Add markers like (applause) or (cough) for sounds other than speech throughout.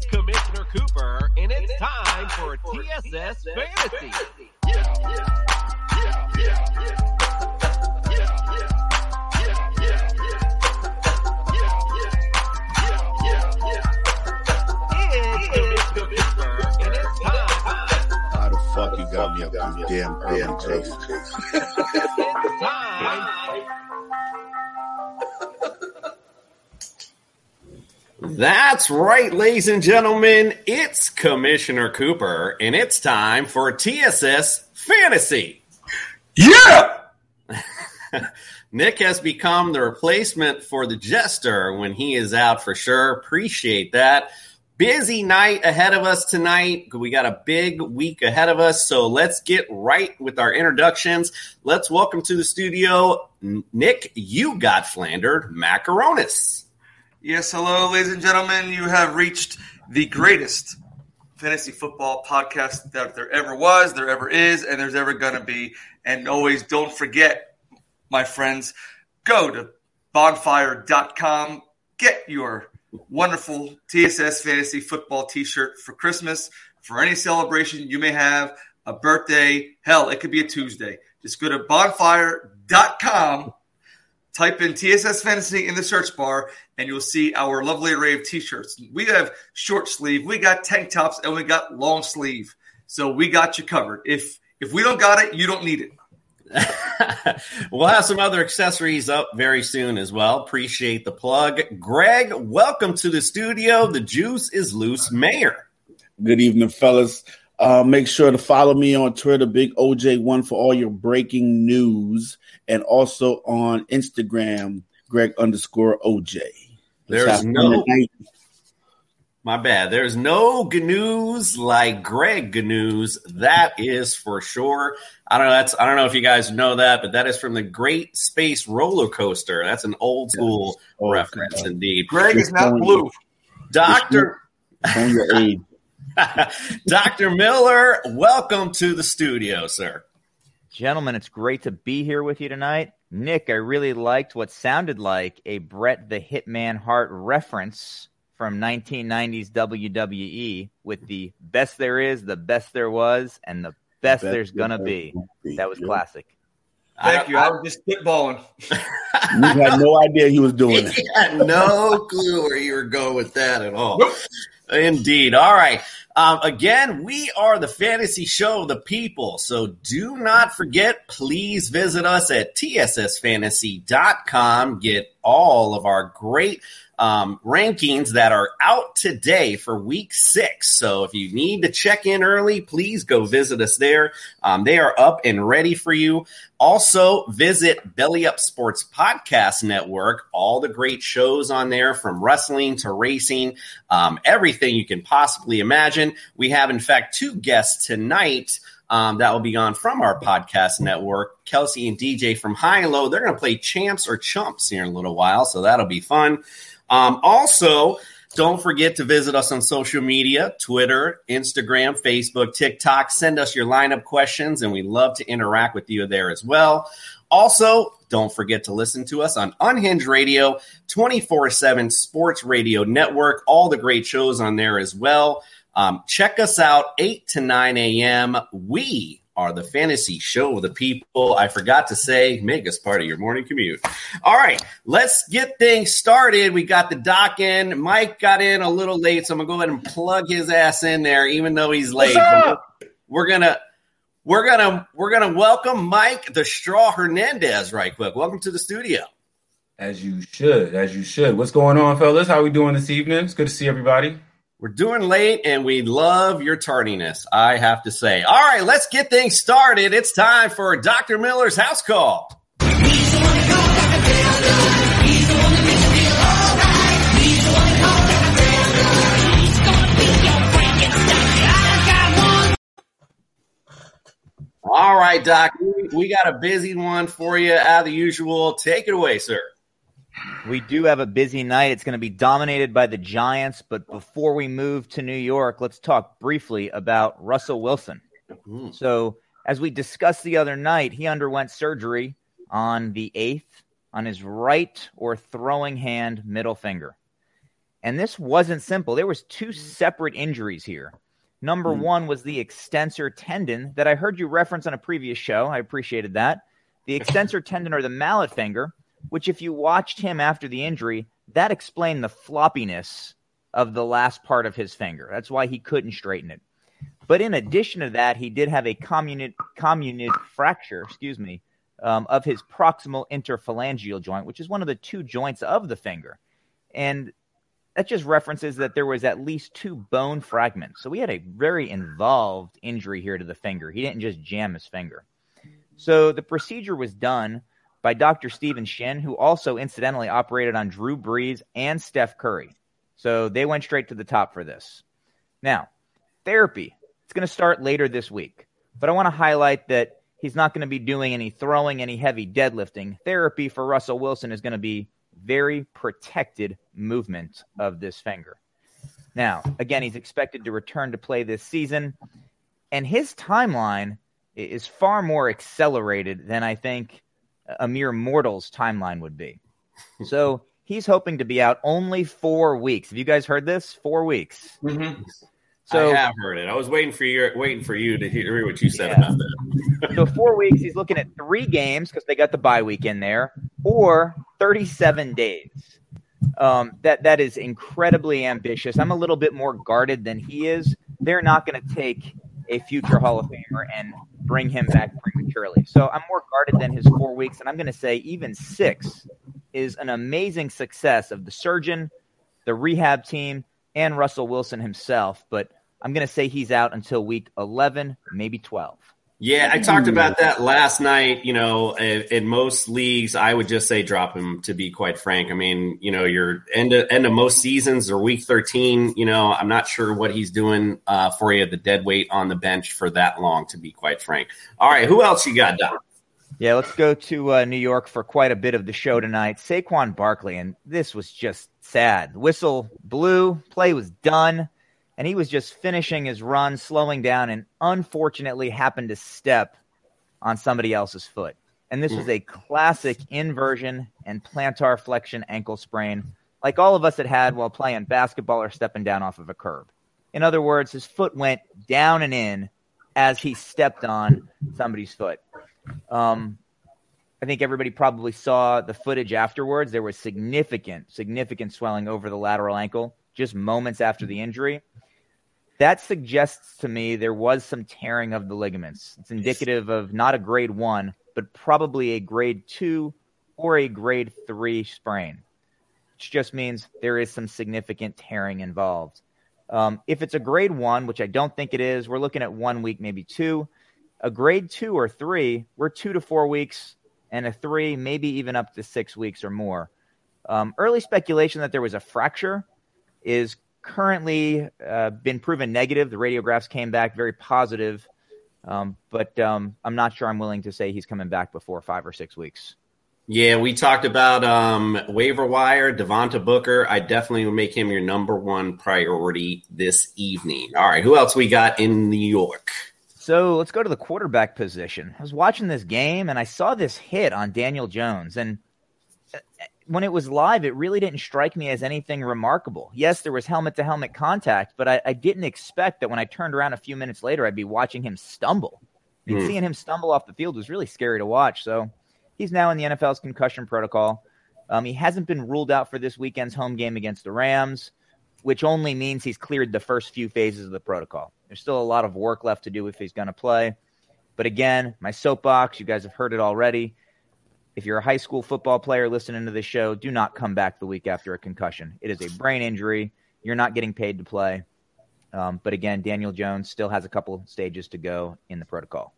It's Commissioner Cooper, and it's time for TSS Fantasy. It's Commissioner Cooper, and it's time. How the fuck you got me up this damn early, Jason? That's right, ladies and gentlemen. It's Commissioner Cooper, and it's time for TSS Fantasy. Yeah! (laughs) Nick has become the replacement for the Jester when he is out for sure. Appreciate that. Busy night ahead of us tonight. We got a big week ahead of us, so let's get right with our introductions. Let's welcome to the studio Nick. You got flandered, Macaronis. Yes, hello, ladies and gentlemen. You have reached the greatest fantasy football podcast that there ever was, there ever is, and there's ever going to be. And always don't forget, my friends, go to bonfire.com, get your wonderful TSS fantasy football t shirt for Christmas, for any celebration you may have, a birthday, hell, it could be a Tuesday. Just go to bonfire.com type in TSS Fantasy in the search bar, and you'll see our lovely array of t-shirts. We have short sleeve, we got tank tops, and we got long sleeve. So we got you covered. If if we don't got it, you don't need it. (laughs) we'll have some other accessories up very soon as well. Appreciate the plug. Greg, welcome to the studio. The juice is loose, Mayor. Good evening, fellas. Uh, make sure to follow me on Twitter, Big OJ1, for all your breaking news, and also on Instagram, Greg underscore OJ. There's Let's have fun no- tonight. My bad. There's no GNews like Greg GNews. That is for sure. I don't know. That's I don't know if you guys know that, but that is from the Great Space Roller Coaster. That's an old school Oh, reference, God. indeed. Greg is not blue. Doctor on your age. (laughs) Doctor Miller, welcome to the studio, sir. Gentlemen, it's great to be here with you tonight. Nick, I really liked what sounded like a Bret the Hitman Hart reference from 1990s WWE with the best there is, the best there was, and the best, there's gonna be. That was Yeah. classic. Thank you. I was just spitballing. (laughs) We had no idea he was doing (laughs) it. had no clue where you were going with that at all. Indeed. All right. Um, again, we are the fantasy show of the people. So do not forget, please visit us at tssfantasy.com. Get all of our great um, rankings that are out today for week six. So if you need to check in early, please go visit us there. Um, they are up and ready for you. Also, visit Belly Up Sports Podcast Network. All the great shows on there from wrestling to racing, um, everything you can possibly imagine. We have, in fact, two guests tonight. Um, that will be on from our podcast network. Kelsey and DJ from High and Low. They're going to play champs or chumps here in a little while, so that'll be fun. Um, also, don't forget to visit us on social media Twitter, Instagram, Facebook, TikTok. Send us your lineup questions, and we love to interact with you there as well. Also, don't forget to listen to us on Unhinged Radio, 24 7 Sports Radio Network. All the great shows on there as well. Um, check us out 8 to 9 a.m. We are the fantasy show of the people. I forgot to say, make us part of your morning commute. All right, let's get things started. We got the doc in. Mike got in a little late, so I'm gonna go ahead and plug his ass in there, even though he's late. We're gonna we're gonna we're gonna welcome Mike the Straw Hernandez right quick. Welcome to the studio. As you should, as you should. What's going on, fellas? How are we doing this evening? It's good to see everybody. We're doing late and we love your tardiness, I have to say. All right, let's get things started. It's time for Dr. Miller's house call. All right, Doc, we, got a busy one for you the usual. Take it away, sir. We do have a busy night. It's going to be dominated by the Giants. But before we move to New York, let's talk briefly about Russell Wilson. Hmm. So, as we discussed the other night, he underwent surgery on the 8th on his right or throwing hand middle finger. And this wasn't simple. There was two separate injuries here. Number Hmm. one was the extensor tendon that I heard you reference on a previous show. I appreciated that. The extensor tendon or the mallet finger, which if you watched him after the injury, that explained the floppiness of the last part of his finger. That's why he couldn't straighten it. But in addition to that, he did have a comminuted fracture, excuse me, um, of his proximal interphalangeal joint, which is one of the two joints of the finger. And that just references that there was at least two bone fragments. So we had a very involved injury here to the finger. He didn't just jam his finger. So the procedure was done by Dr. Steven Shin, who also incidentally operated on Drew Brees and Steph Curry. So they went straight to the top for this. Now, therapy. It's going to start later this week. But I want to highlight that he's not going to be doing any throwing, any heavy deadlifting. Therapy for Russell Wilson is going to be very protected movement of this finger. Now, again, he's expected to return to play this season, and his timeline is far more accelerated than I think a mere mortal's timeline would be. So he's hoping to be out only four weeks. Have you guys heard this? Four weeks. Mm-hmm. So I have heard it. I was waiting for you, waiting for you to hear what you said Yeah. about that. (laughs) so four weeks. He's looking at three games because they got the bye week in there, or 37 days. Um, that that is incredibly ambitious. I'm a little bit more guarded than he is. They're not going to take a future Hall of Famer and bring him back prematurely. So I'm more guarded than his four weeks, and I'm going to say even six is an amazing success of the surgeon, the rehab team, and Russell Wilson himself. But I'm going to say he's out until week 11, maybe 12. Yeah, I talked about that last night. You know, in, in most leagues, I would just say drop him. To be quite frank, I mean, you know, your end of, end of most seasons or week thirteen. You know, I'm not sure what he's doing uh, for you, the dead weight on the bench for that long. To be quite frank. All right, who else you got, Doc? Yeah, let's go to uh, New York for quite a bit of the show tonight. Saquon Barkley, and this was just sad. Whistle blew, play was done, and he was just finishing his run, slowing down, and unfortunately happened to step on somebody else's foot. And this was a classic inversion and plantar flexion ankle sprain, like all of us had had while playing basketball or stepping down off of a curb. In other words, his foot went down and in as he stepped on somebody's foot. Um, I think everybody probably saw the footage afterwards. There was significant, significant swelling over the lateral ankle just moments after the injury. That suggests to me there was some tearing of the ligaments. It's indicative of not a grade one, but probably a grade two or a grade three sprain, which just means there is some significant tearing involved. Um, if it's a grade one, which I don't think it is, we're looking at one week, maybe two. A grade two or three, we're two to four weeks, and a three, maybe even up to six weeks or more. Um, early speculation that there was a fracture is currently uh, been proven negative. The radiographs came back very positive, um, but um, I'm not sure I'm willing to say he's coming back before five or six weeks. Yeah, we talked about um, waiver wire, Devontae Booker. I definitely would make him your number one priority this evening. All right, who else we got in New York? So let's go to the quarterback position. I was watching this game and I saw this hit on Daniel Jones. And when it was live, it really didn't strike me as anything remarkable. Yes, there was helmet to helmet contact, but I, I, didn't expect that when I turned around a few minutes later, I'd be watching him stumble. Hmm. Seeing him stumble off the field was really scary to watch. So he's now in the NFL's concussion protocol. Um, he hasn't been ruled out for this weekend's home game against the Rams, which only means he's cleared the first few phases of the protocol. There's still a lot of work left to do if he's going to play. But again, my soapbox, you guys have heard it already. If you're a high school football player listening to this show, do not come back the week after a concussion. It is a brain injury. you're not getting paid to play. Um, but again, Daniel Jones still has a couple stages to go in the protocol.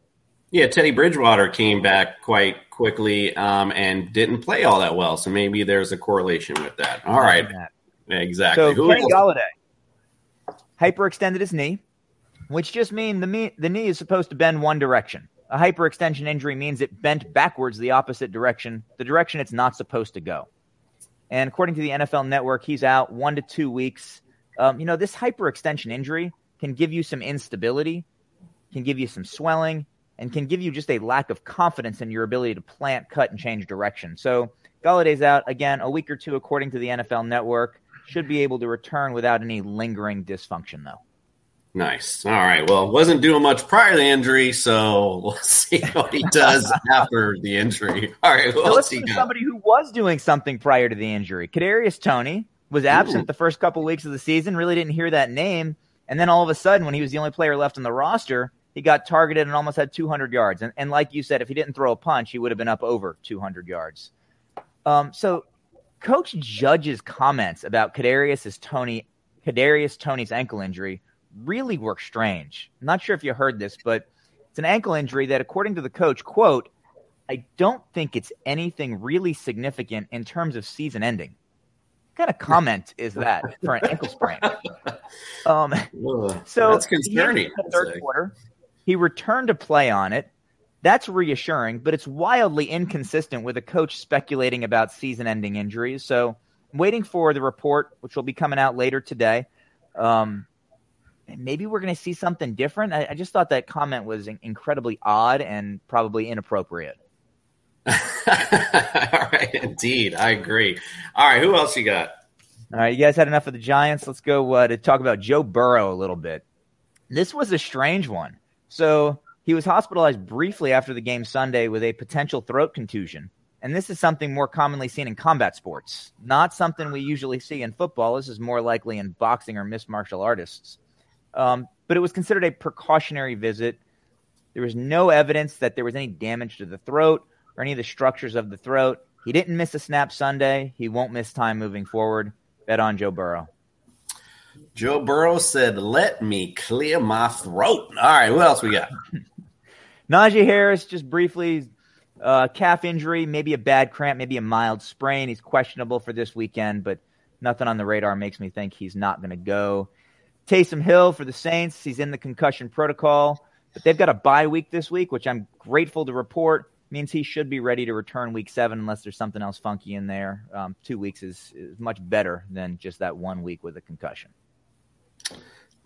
Yeah, Teddy Bridgewater came back quite quickly um, and didn't play all that well. So maybe there's a correlation with that. All right. Exactly. So Who Kenny? Golladay hyperextended his knee, which just means the, the knee is supposed to bend one direction. A hyperextension injury means it bent backwards the opposite direction, the direction it's not supposed to go. And according to the NFL Network, he's out one to two weeks. Um, you know, this hyperextension injury can give you some instability, can give you some swelling, and can give you just a lack of confidence in your ability to plant, cut, and change direction. So Golladay's out again a week or two, according to the NFL Network. Should be able to return without any lingering dysfunction, though. Nice. All right. Well, wasn't doing much prior to the injury, so (laughs) we'll see what he does after the injury. All right. So let's he look at got? somebody who was doing something prior to the injury. Kadarius Toney was absent Ooh. the first couple weeks of the season. Really didn't hear that name, and then all of a sudden, when he was the only player left on the roster, he got targeted and almost had 200 yards. And, and like you said, if he didn't throw a punch, he would have been up over 200 yards. Um, so, Coach Judge's comments about Kadarius's Toney, Kadarius Toney's ankle injury really were strange. I'm not sure if you heard this, but it's an ankle injury that, according to the coach, quote, I don't think it's anything really significant in terms of season ending. What kind of comment (laughs) is that for an ankle sprain? (laughs) Um, so that's concerning. The third quarter, he returned to play on it. That's reassuring, but it's wildly inconsistent with a coach speculating about season-ending injuries. So, I'm waiting for the report, which will be coming out later today. Um, maybe we're going to see something different. I, I just thought that comment was in- incredibly odd and probably inappropriate. (laughs) All right. Indeed. I agree. All right. Who else you got? All right, you guys had enough of the Giants. Let's go uh, to talk about Joe Burrow a little bit. This was a strange one. So he was hospitalized briefly after the game Sunday with a potential throat contusion. And this is something more commonly seen in combat sports, not something we usually see in football. This is more likely in boxing or mixed martial artists. Um, but it was considered a precautionary visit. There was no evidence that there was any damage to the throat or any of the structures of the throat. He didn't miss a snap Sunday. He won't miss time moving forward. Bet on Joe Burrow. Joe Burrow said, "Let me clear my throat." All right. Who else we got? (laughs) Najee Harris, just briefly, uh, calf injury, maybe a bad cramp, maybe a mild sprain. He's questionable for this weekend, but nothing on the radar makes me think he's not going to go. Taysom Hill for the Saints, he's in the concussion protocol, but they've got a bye week this week, which I'm grateful to report. Means he should be ready to return week seven unless there's something else funky in there. Um, two weeks is, is much better than just that one week with a concussion.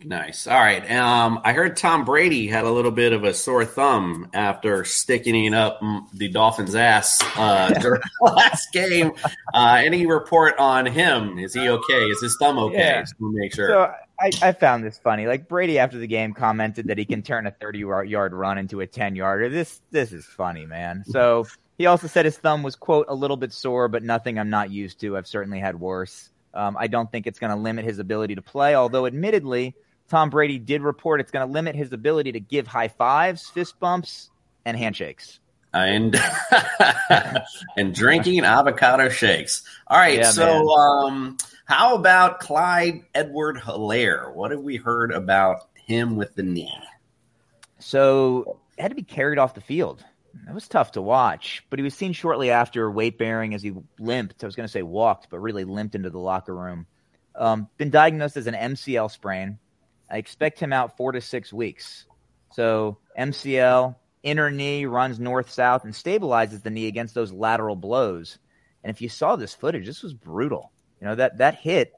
Nice. All right. Um, I heard Tom Brady had a little bit of a sore thumb after sticking up the Dolphins' ass uh, (laughs) during the last game. Uh, any report on him? Is he okay? Is his thumb okay? Yeah. Just to make sure. So I, I found this funny. Like Brady after the game commented that he can turn a 30 yard run into a 10 yarder. This this is funny, man. So he also said his thumb was quote a little bit sore, but nothing I'm not used to. I've certainly had worse. Um, I don't think it's going to limit his ability to play. Although admittedly, Tom Brady did report it's going to limit his ability to give high fives, fist bumps, and handshakes. and (laughs) and drinking avocado shakes. All right, Yeah, so um, how about Clyde Edward Helaire? What have we heard about him with the knee? So had to be carried off the field. That was tough to watch, but he was seen shortly after weight bearing as he limped. I was going to say walked, but really limped into the locker room. Um, been diagnosed as an MCL sprain. I expect him out four to six weeks. So MCL, inner knee runs north south and stabilizes the knee against those lateral blows. And if you saw this footage, this was brutal. You know that that hit,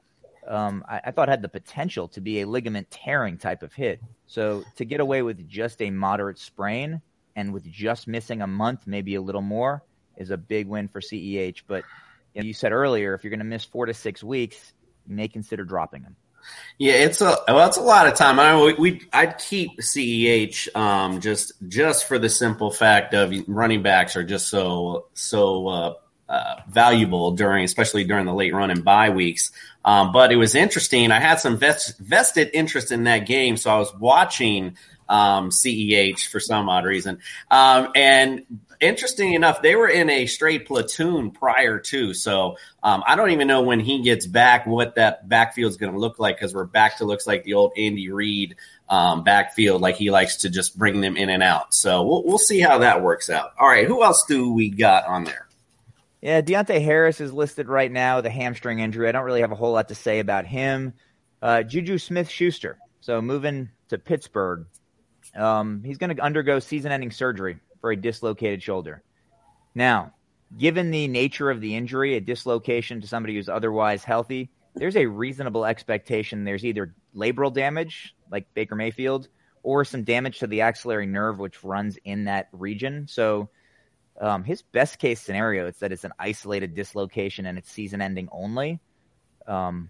um, I, I thought had the potential to be a ligament tearing type of hit. So to get away with just a moderate sprain and with just missing a month, maybe a little more, is a big win for CEH. But you, know, you said earlier, if you're going to miss four to six weeks, you may consider dropping him. Yeah, it's a well, it's a lot of time. I we, we I'd keep Ceh um, just just for the simple fact of running backs are just so so uh, uh, valuable during, especially during the late run and bye weeks. Um, but it was interesting. I had some vest, vested interest in that game, so I was watching um, CEH for some odd reason. Um, and interesting enough, they were in a straight platoon prior to. So um, I don't even know when he gets back what that backfield is going to look like because we're back to looks like the old Andy Reid um, backfield, like he likes to just bring them in and out. So we'll, we'll see how that works out. All right, who else do we got on there? Yeah, Deonte Harris is listed right now with a hamstring injury. I don't really have a whole lot to say about him. Uh, Juju Smith Schuster. So moving to Pittsburgh, um, he's going to undergo season ending surgery for a dislocated shoulder. Now, given the nature of the injury, a dislocation to somebody who's otherwise healthy, there's a reasonable expectation there's either labral damage, like Baker Mayfield, or some damage to the axillary nerve, which runs in that region. So, um, his best case scenario is that it's an isolated dislocation and it's season ending only. Um,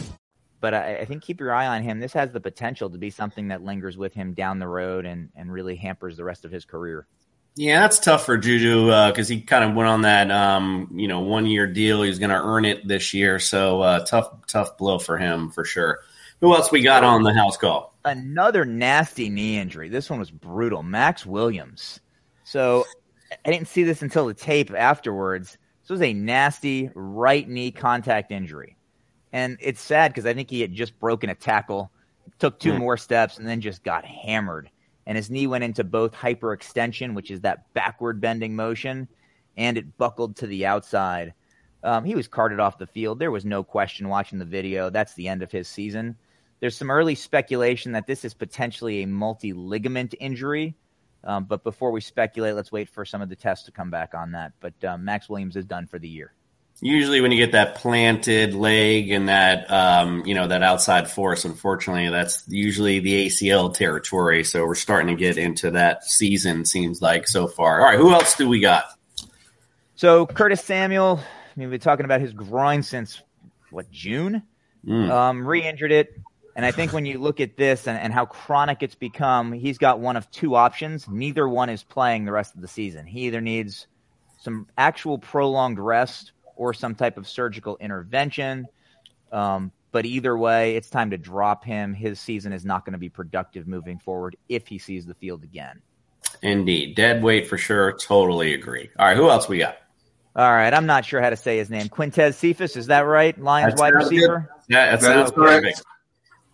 But I, I think keep your eye on him. This has the potential to be something that lingers with him down the road and, and really hampers the rest of his career. Yeah, that's tough for Juju because uh, he kind of went on that um, you know one year deal. He's going to earn it this year, so uh, tough tough blow for him for sure. Who else we got on the house call? Another nasty knee injury. This one was brutal. Max Williams. So I didn't see this until the tape afterwards. This was a nasty right knee contact injury. And it's sad because I think he had just broken a tackle, took two Mm. more steps, and then just got hammered. And his knee went into both hyperextension, which is that backward bending motion, and it buckled to the outside. Um, he was carted off the field. There was no question watching the video. That's the end of his season. There's some early speculation that this is potentially a multi ligament injury. Um, but before we speculate, let's wait for some of the tests to come back on that. But um, Max Williams is done for the year. Usually, when you get that planted leg and that um, you know that outside force, unfortunately, that's usually the ACL territory. So we're starting to get into that season. Seems like so far. All right, who else do we got? So Curtis Samuel, I mean, we've been talking about his groin since what June. Mm. Um, re-injured it, and I think when you look at this and, and how chronic it's become, he's got one of two options. Neither one is playing the rest of the season. He either needs some actual prolonged rest or some type of surgical intervention. Um, but either way, it's time to drop him. His season is not going to be productive moving forward if he sees the field again. Indeed, dead weight for sure. Totally agree. All right, who else we got? All right, I'm not sure how to say his name. Quintez Cephus, is that right? Lions That wide receiver. good. Yeah, that That sounds is correct. perfect.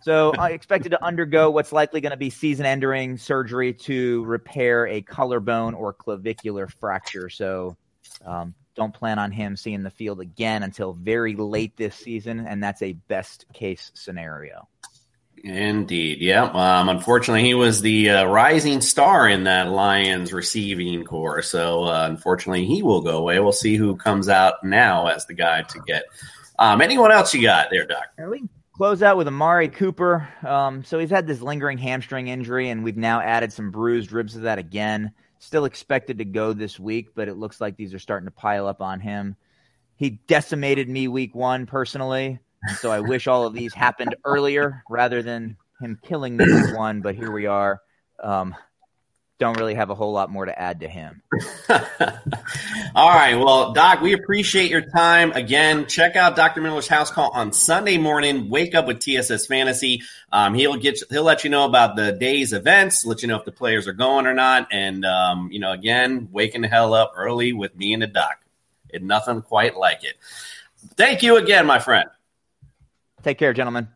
So I expected to undergo what's likely going to be season-ending surgery to repair a collarbone or clavicular fracture. So um, don't plan on him seeing the field again until very late this season, and that's a best-case scenario. Indeed, yeah. Um, unfortunately, he was the uh, rising star in that Lions receiving core. So, uh, unfortunately, he will go away. We'll see who comes out now as the guy to get. Um, anyone else you got there, Doc? Close out with Amari Cooper. Um, so he's had this lingering hamstring injury, and we've now added some bruised ribs to that again. Still expected to go this week, but it looks like these are starting to pile up on him. He decimated me week one personally, so I wish all of these happened earlier rather than him killing me week one. But here we are. Um, don't really have a whole lot more to add to him. (laughs) All right. Well, Doc, we appreciate your time. Again, check out Dr. Miller's house call on Sunday morning. Wake up with TSS Fantasy. Um, he'll get he'll let you know about the day's events, let you know if the players are going or not, and um, you know, again, waking the hell up early with me and the doc. It nothing quite like it. Thank you again, my friend. Take care, gentlemen.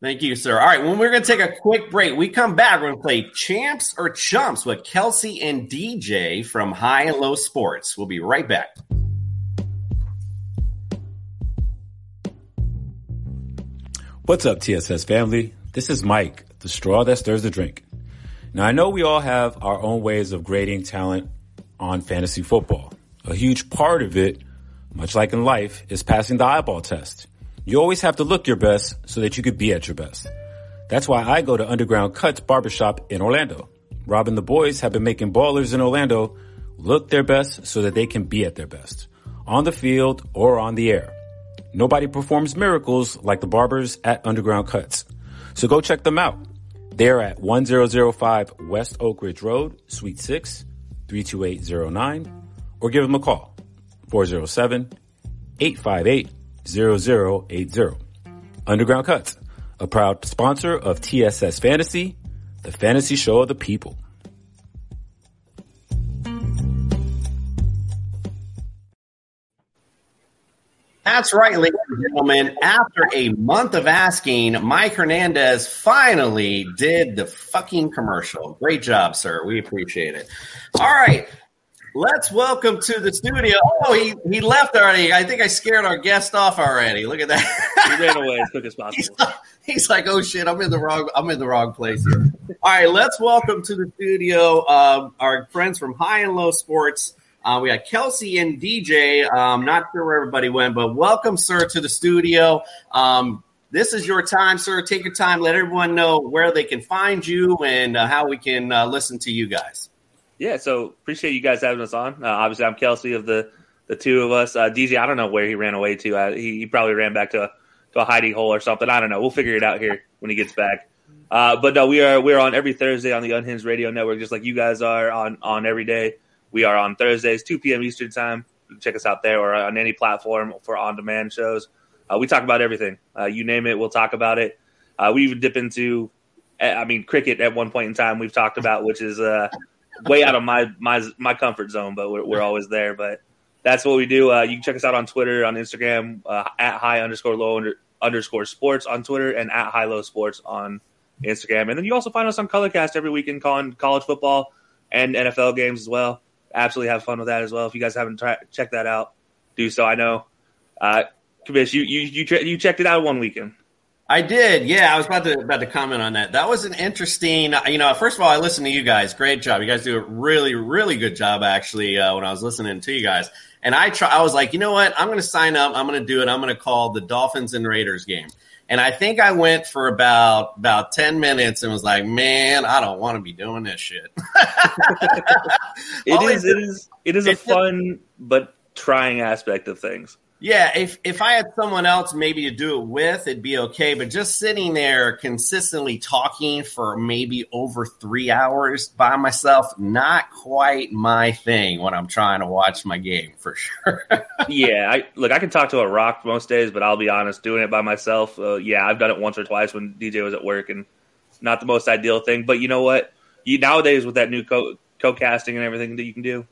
Thank you, sir. All right, when we're going to take a quick break, we come back. We're going to play Champs or Chumps with Kelsey and DJ from High and Low Sports. We'll be right back. What's up, TSS family? This is Mike, the straw that stirs the drink. Now, I know we all have our own ways of grading talent on fantasy football. A huge part of it, much like in life, is passing the eyeball test. You always have to look your best so that you could be at your best. That's why I go to Underground Cuts Barbershop in Orlando. Rob and the boys have been making ballers in Orlando look their best so that they can be at their best, on the field or on the air. Nobody performs miracles like the barbers at Underground Cuts. So go check them out. They're at 1005 West Oak Ridge Road, Suite 6, 32809, or give them a call, 407 858 0080. Underground Cuts, a proud sponsor of TSS Fantasy, the fantasy show of the people. That's right, ladies and gentlemen. After a month of asking, Mike Hernandez finally did the fucking commercial. Great job, sir. We appreciate it. All right. Let's welcome to the studio. Oh, he, he left already. I think I scared our guest off already. Look at that. He ran away as quick as (laughs) possible. He's like, he's like, oh shit, I'm in the wrong, I'm in the wrong place here. All right, let's welcome to the studio um, our friends from High and Low Sports. Uh, we got Kelsey and DJ. Um, not sure where everybody went, but welcome, sir, to the studio. Um, this is your time, sir. Take your time. Let everyone know where they can find you and uh, how we can uh, listen to you guys. Yeah, so appreciate you guys having us on. Uh, obviously, I'm Kelsey of the the two of us. Uh, DJ, I don't know where he ran away to. Uh, he, he probably ran back to a, to a hiding hole or something. I don't know. We'll figure it out here when he gets back. Uh, but no, we are we're on every Thursday on the Unhinged Radio Network, just like you guys are on on every day. We are on Thursdays, 2 p.m. Eastern time. Check us out there or on any platform for on demand shows. Uh, we talk about everything. Uh, you name it, we'll talk about it. We even dip into, I mean, cricket at one point in time we've talked about, which is way out of my my my comfort zone, but we're, we're always there. But that's what we do. Uh, you can check us out on Twitter, on Instagram, uh, at high underscore low under, underscore sports on Twitter, and at high low sports on Instagram. And then you also find us on Colorcast every weekend calling college football and NFL games as well. Absolutely have fun with that as well. If you guys haven't tra- checked that out, do so. I know, uh, Kabish, you you you, you checked it out one weekend. I did. Yeah, I was about to about to comment on that. That was an interesting. You know, first of all, I listened to you guys. Great job. You guys do a really, really good job. Actually, uh, when I was listening to you guys, and I try, I was like, you know what? I'm going to sign up. I'm going to do it. I'm going to call the Dolphins and Raiders game. And I think I went for about about ten minutes and was like, man, I don't want to be doing this shit. (laughs) it is, it is, it is a fun but trying aspect of things. Yeah, if if I had someone else maybe to do it with, it'd be okay. But just sitting there consistently talking for maybe over three hours by myself, not quite my thing when I'm trying to watch my game for sure. (laughs) yeah, I look. I can talk to a rock most days, but I'll be honest, doing it by myself. Uh, yeah, I've done it once or twice when DJ was at work, and not the most ideal thing. But you know what? You nowadays with that new co co-casting and everything that you can do,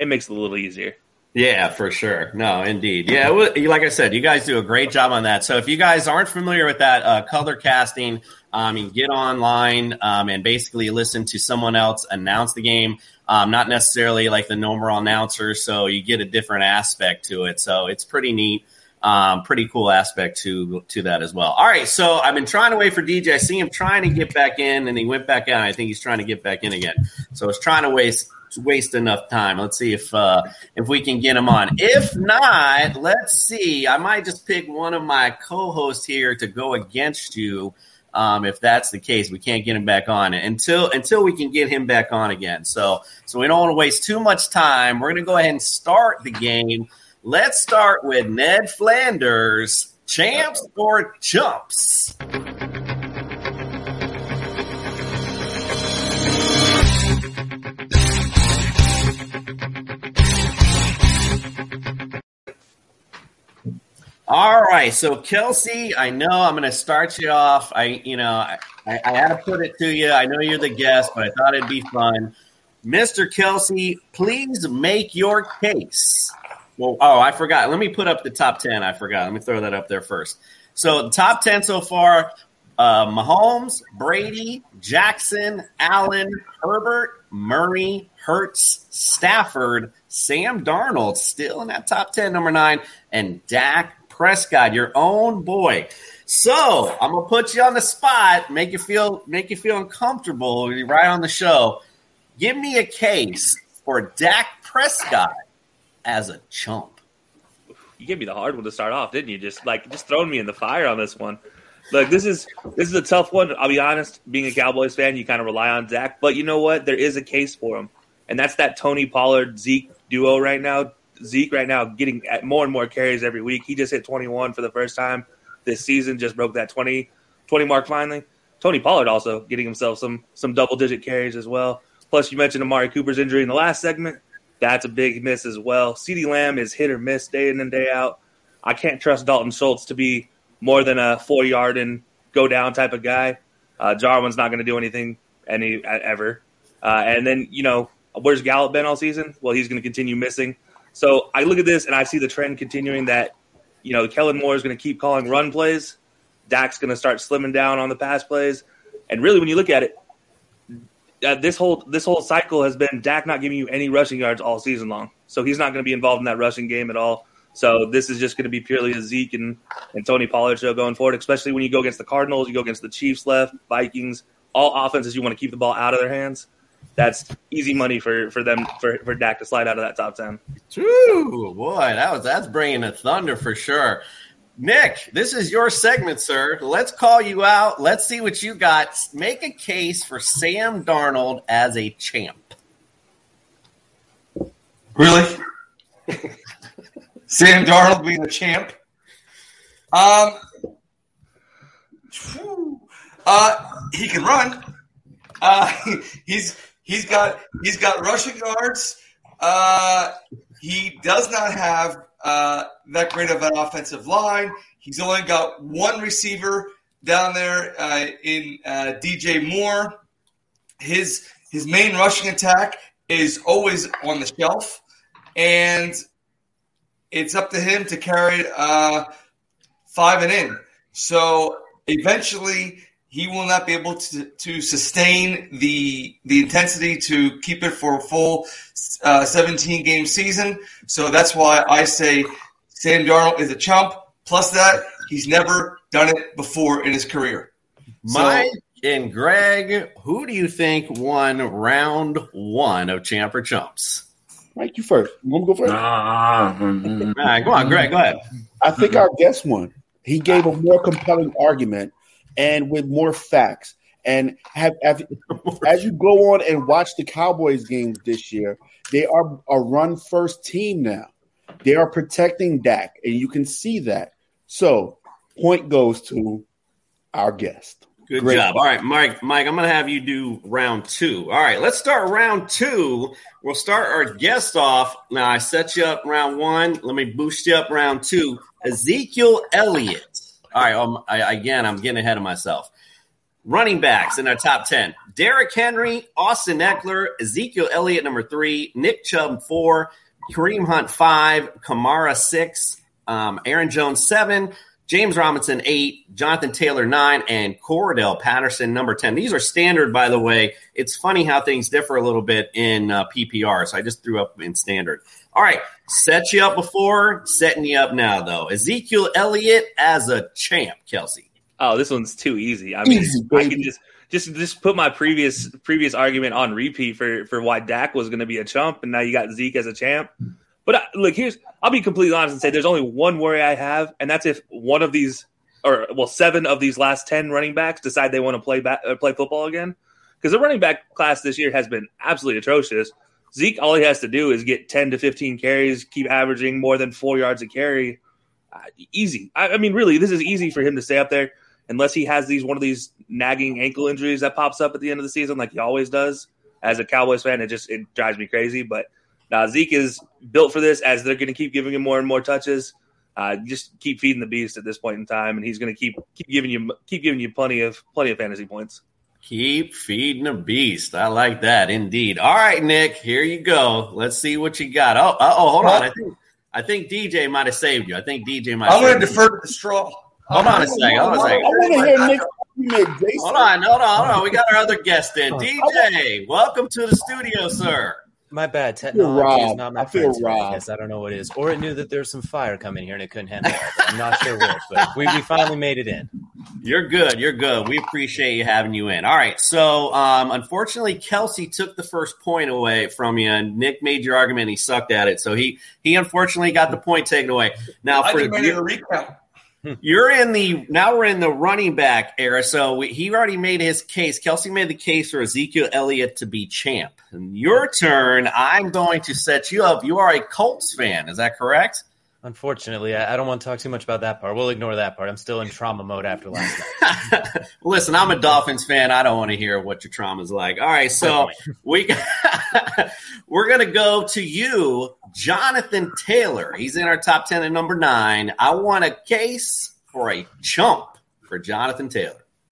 it makes it a little easier. Yeah, for sure. No, indeed. Yeah, well, like I said, you guys do a great job on that. So if you guys aren't familiar with that uh, color casting, um, mean, get online um, and basically listen to someone else announce the game. Um, not necessarily like the normal announcer, so you get a different aspect to it. So it's pretty neat. Um, pretty cool aspect to to that as well. All right, so I've been trying to wait for DJ. I see him trying to get back in, and he went back out. I think he's trying to get back in again. So I was trying to waste waste enough time. Let's see if uh, if we can get him on. If not, let's see. I might just pick one of my co-hosts here to go against you. Um, if that's the case, we can't get him back on until until we can get him back on again. So so we don't want to waste too much time. We're to go ahead and start the game. Let's start with Ned Flanders, champs or chumps. All right, so Kelsey, I know I'm going to start you off. I, you know, I, I had to put it to you. I know you're the guest, but I thought it'd be fun. Mr. Kelsey, please make your case. Well, oh, I forgot. Let me put up the top 10. I forgot. Let me throw that up there first. So, the top 10 so far uh, Mahomes, Brady, Jackson, Allen, Herbert, Murray, Hurts, Stafford, Sam Darnold, still in that top 10, number nine, and Dak Prescott, your own boy. So I'm gonna put you on the spot, make you feel make you feel uncomfortable. Right on the show. Give me a case for Dak Prescott as a chump. You gave me the hard one to start off, didn't you? Just like just throwing me in the fire on this one. Look, this is this is a tough one. I'll be honest. Being a Cowboys fan, you kind of rely on Dak, but you know what? There is a case for him, and that's that Tony Pollard Zeke duo right now. Zeke right now getting more and more carries every week. He just hit 21 for the first time this season. Just broke that 20, 20 mark finally. Tony Pollard also getting himself some some double digit carries as well. Plus, you mentioned Amari Cooper's injury in the last segment. That's a big miss as well. CeeDee Lamb is hit or miss day in and day out. I can't trust Dalton Schultz to be more than a four yard and go down type of guy. Uh, Jarwin's not going to do anything any ever. Uh, and then you know where's Gallup been all season? Well, he's going to continue missing. So I look at this and I see the trend continuing that you know Kellen Moore is going to keep calling run plays. Dak's going to start slimming down on the pass plays. And really, when you look at it, uh, this whole this whole cycle has been Dak not giving you any rushing yards all season long. So he's not going to be involved in that rushing game at all. So this is just going to be purely a Zeke and, and Tony Pollard show going forward, especially when you go against the Cardinals, you go against the Chiefs left, Vikings, all offenses you want to keep the ball out of their hands. That's easy money for, for them for, for Dak to slide out of that top ten. True, boy, that was that's bringing a thunder for sure. Nick, this is your segment, sir. Let's call you out. Let's see what you got. Make a case for Sam Darnold as a champ. Really? (laughs) Sam Darnold being the champ. Um, uh, he can run. Uh, (laughs) he's he's got he's got rushing yards. Uh, he does not have uh, that great of an offensive line. He's only got one receiver down there uh, in uh, DJ Moore. His his main rushing attack is always on the shelf, and it's up to him to carry uh, five and in. So eventually, he will not be able to, to sustain the the intensity to keep it for a full uh, 17 game season. So that's why I say Sam Darnold is a chump. Plus that he's never done it before in his career. Mike so, and Greg, who do you think won round one of Champ or Chumps? Mike, you first. You want to go first? All right, go on, Greg. Go ahead. I think our guest won. He gave a more compelling argument and with more facts. And have, have (laughs) as you go on and watch the Cowboys games this year, they are a run first team now. They are protecting Dak, and you can see that. So, point goes to our guest. Good Great. job. All right, Mike. Mike, I'm going to have you do round two. All right, let's start round two. We'll start our guest off. Now, I set you up round one. Let me boost you up round two. Ezekiel Elliott. All right. Um, I, again, I'm getting ahead of myself. Running backs in our top 10 Derrick Henry, Austin Ekeler, Ezekiel Elliott, number three, Nick Chubb, four, Kareem Hunt, five, Kamara, six, um, Aaron Jones, seven, James Robinson, eight, Jonathan Taylor, nine, and Cordarrelle Patterson, number 10. These are standard, by the way. It's funny how things differ a little bit in uh, PPR, so I just threw up in standard. All right, set you up before, setting you up now, though. Ezekiel Elliott as a champ, Kelsey. Oh, this one's too easy. I mean, easy, I can just just just put my previous previous argument on repeat for for why Dak was going to be a chump, and now you got Zeke as a champ. But I, uh, look, here's I'll be completely honest and say there's only one worry I have, and that's if one of these or well seven of these last ten running backs decide they want to play back, uh, play football again, because the running back class this year has been absolutely atrocious. Zeke, all he has to do is get 10 to 15 carries, keep averaging more than four yards a carry. Uh, easy. I, I, mean, really, this is easy for him to stay up there unless he has these one of these nagging ankle injuries that pops up at the end of the season, like he always does. As a Cowboys fan, it just it drives me crazy. But now Zeke is built for this, as they're going to keep giving him more and more touches. Uh, just keep feeding the beast at this point in time, and he's going to keep keep giving you keep giving you plenty of plenty of fantasy points. Keep feeding a beast. I like that indeed. All right, Nick, here you go. Let's see what you got. Oh, oh, hold on. I think I think DJ might have saved you. I think DJ might. I'm going to defer to the straw. Hold on a second. Hold on a second. I want to hear Nick. Hold on, hold on, hold on. We got our other guest in. DJ, welcome to the studio, sir. My bad. Technology is not my I friend today. I guess I don't know what it is. Or it knew that there's some fire coming here and it couldn't handle it. I'm not sure which, but we, we finally made it in. You're good. You're good. We appreciate you having you in. All right. So, um, unfortunately, Kelsey took the first point away from you, and Nick made your argument. he sucked at it, so he he unfortunately got the point taken away. Now, for the recount. You're in the now we're in the running back era. So we, he already made his case. Kelsey made the case for Ezekiel Elliott to be champ. And your turn. I'm going to set you up. You are a Colts fan. Is that correct? Unfortunately, I, I don't want to talk too much about that part. We'll ignore that part. I'm still in trauma mode after last night. (laughs) Listen, I'm a Dolphins fan. I don't want to hear what your trauma's like. All right, so (laughs) we (laughs) we're gonna go to you, Jonathan Taylor. He's in our top ten at number nine. I want a case for a chump for Jonathan Taylor.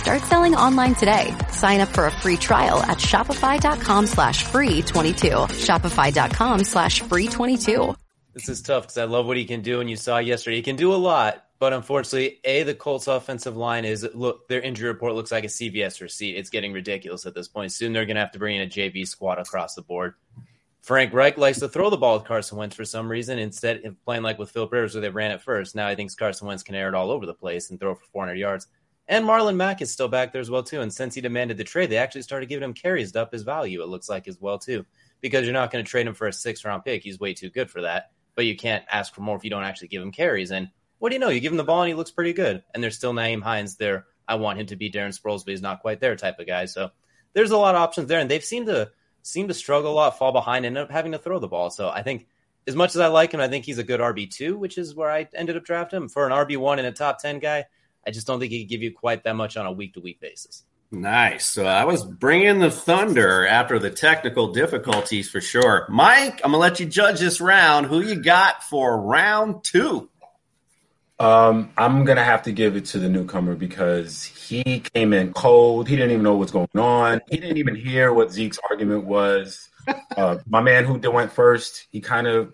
Start selling online today. Sign up for a free trial at shopify.com slash free 22. Shopify.com slash free 22. This is tough because I love what he can do, and you saw yesterday he can do a lot. But unfortunately, a the Colts' offensive line is look their injury report looks like a CVS receipt. It's getting ridiculous at this point. Soon they're going to have to bring in a JV squad across the board. Frank Reich likes to throw the ball with Carson Wentz for some reason instead of playing like with Philip Rivers where they ran it first. Now I think Carson Wentz can air it all over the place and throw for 400 yards. And Marlon Mack is still back there as well too. And since he demanded the trade, they actually started giving him carries to up his value. It looks like as well too, because you're not going to trade him for a six round pick. He's way too good for that. But you can't ask for more if you don't actually give him carries. And what do you know? You give him the ball and he looks pretty good. And there's still Nyheim Hines there. I want him to be Darren Sproles, but he's not quite there type of guy. So there's a lot of options there, and they've seemed to seem to struggle a lot, fall behind, and end up having to throw the ball. So I think as much as I like him, I think he's a good RB two, which is where I ended up drafting him for an RB one and a top ten guy. I just don't think he could give you quite that much on a week to week basis. Nice. So I was bringing the thunder after the technical difficulties for sure. Mike, I'm gonna let you judge this round. Who you got for round two? Um, I'm gonna have to give it to the newcomer because he came in cold. He didn't even know what's going on. He didn't even hear what Zeke's argument was. (laughs) Uh, my man who went first, he kind of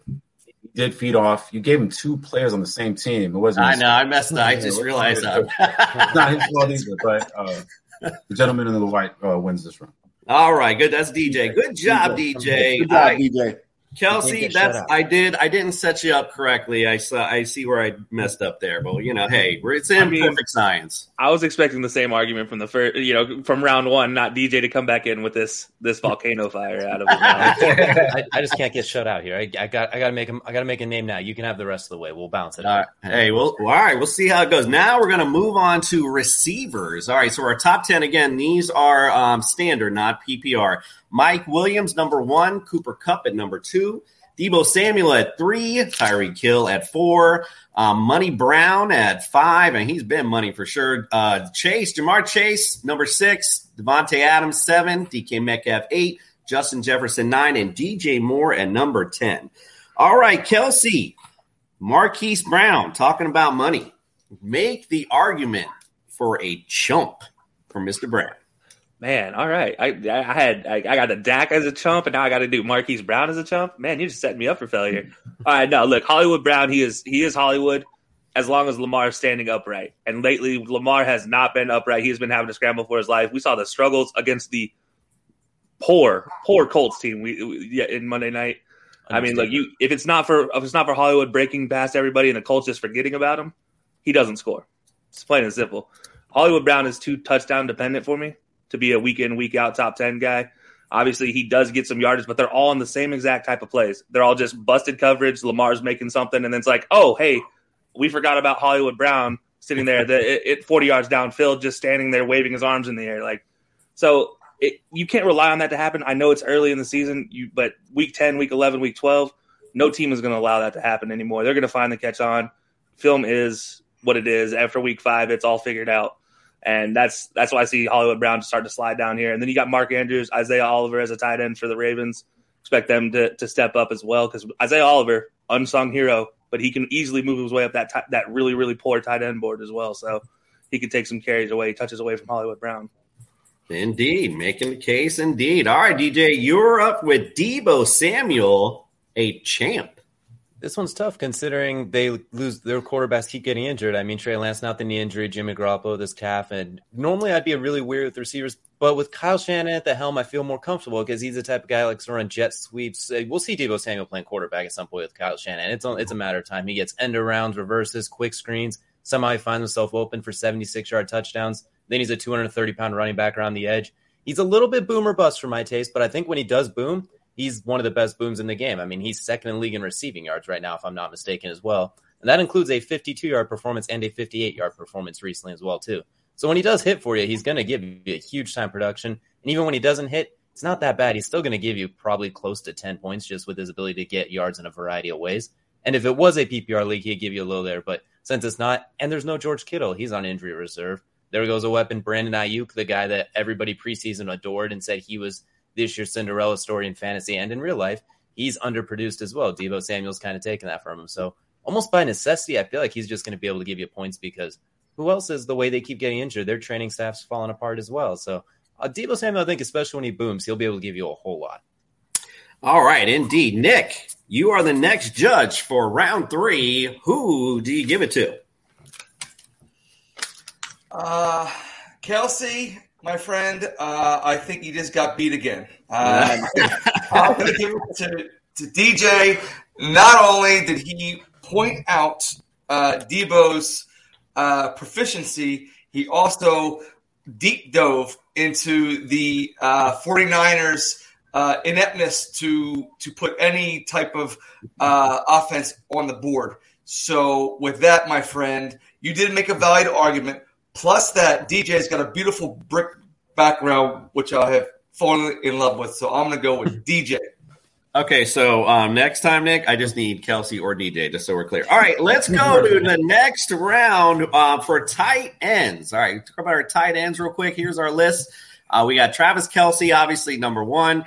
did feed off. You gave him two players on the same team. It wasn't. I know. I messed up. I just realized that. it's not his fault either. But uh, the gentleman in the white uh, wins this round. All right, good. That's DJ. Good job, DJ. Good job, DJ. Kelsey, that's I did. I didn't set you up correctly. I saw. I see where I messed up there, but you know, hey, it's in I mean, perfect science. I was expecting the same argument from the first, you know, from round one, not DJ to come back in with this this volcano fire out of it. (laughs) I, I, just can't get shut out here. I, I got. I got to make him. I got to make a name now. You can have the rest of the way. We'll bounce it. All right. Hey, well, all right. We'll see how it goes. Now we're going to move on to receivers. All right. So our top ten again. These are um, standard, not PPR. Mike Williams, number one. Cooper Kupp at number two. Deebo Samuel at three, Tyreek Hill at four, um, Money Brown at five, and he's been money for sure. Uh, Chase, Ja'Marr Chase, number six, Davante Adams, seven, DK Metcalf, eight, Justin Jefferson, nine, and DJ Moore at number 10. All right, Kelsey, Marquise Brown, talking about money. Make the argument for a chump for Mr. Brown. Man, all right. I I had I, I got a Dak as a chump, and now I got to do Marquise Brown as a chump. Man, you're just setting me up for failure. (laughs) all right, no, look, Hollywood Brown. He is he is Hollywood as long as Lamar is standing upright. And lately, Lamar has not been upright. He's been having to scramble for his life. We saw the struggles against the poor poor Colts team. We, we yeah, in Monday night. I mean, look, you if it's not for if it's not for Hollywood breaking past everybody and the Colts just forgetting about him, he doesn't score. It's plain and simple. Hollywood Brown is too touchdown dependent for me to be a week in, week out top 10 guy. Obviously, he does get some yardage, but they're all in the same exact type of plays. They're all just busted coverage. Lamar's making something, and then it's like, oh, hey, we forgot about Hollywood Brown sitting there, the, (laughs) it, 40 yards downfield, just standing there waving his arms in the air. Like, so it, you can't rely on that to happen. I know it's early in the season, you, but week 10, week 11, week 12, no team is going to allow that to happen anymore. They're going to find the catch on. Film is what it is. After week five, it's all figured out. And that's that's why I see Hollywood Brown start to slide down here. And then you got Mark Andrews, Isaiah Oliver as a tight end for the Ravens. Expect them to, to step up as well because Isaiah Oliver, unsung hero, but he can easily move his way up that t- that really really poor tight end board as well. So he can take some carries away, touches away from Hollywood Brown. Indeed, making the case. Indeed. All right, DJ, you're up with Deebo Samuel, a champ. This one's tough considering they lose their quarterbacks keep getting injured. I mean, Trey Lance, not the knee injury, Jimmy Garoppolo, this calf, and normally I'd be really weird with receivers, but with Kyle Shanahan at the helm, I feel more comfortable because he's the type of guy that likes to run jet sweeps. Uh, we'll see Deebo Samuel playing quarterback at some point with Kyle Shanahan. It's it's a matter of time. He gets end arounds, reverses, quick screens. Somehow he finds himself open for 76 yard touchdowns. Then he's a 230 pound running back around the edge. He's a little bit boomer bust for my taste, but I think when he does boom, he's one of the best booms in the game. I mean, he's second in league in receiving yards right now, if I'm not mistaken, as well. And that includes a 52 yard performance and a 58 yard performance recently as well, too. So when he does hit for you, he's going to give you a huge time production. And even when he doesn't hit, it's not that bad. He's still going to give you probably close to 10 points just with his ability to get yards in a variety of ways. And if it was a PPR league, he'd give you a little there. But since it's not, and there's no George Kittle, he's on injury reserve. There goes a weapon, Brandon Aiyuk, the guy that everybody preseason adored and said he was this year's Cinderella story in fantasy and in real life, he's underproduced as well. Deebo Samuel's kind of taken that from him. So almost by necessity, I feel like he's just going to be able to give you points because who else is the way they keep getting injured? Their training staff's falling apart as well. So uh, Deebo Samuel, I think, especially when he booms, he'll be able to give you a whole lot. All right, indeed. Nick, you are the next judge for round three. Who do you give it to? Uh, Kelce, my friend, uh, I think you just got beat again. Uh, (laughs) I'm going to give it to, to DJ. Not only did he point out uh, Deebo's uh, proficiency, he also deep dove into the uh, 49ers' uh, ineptness to to put any type of uh, offense on the board. So, with that, my friend, you did make a valid argument. Plus, that DJ's got a beautiful brick background, which I have fallen in love with. So, I'm going to go with (laughs) DJ. Okay, so um, next time, Nick, I just need Kelsey or DJ, just so we're clear. All right, let's go to the next round uh, for tight ends. All right, talk about our tight ends real quick. Here's our list. Uh, we got Travis Kelce, obviously number one.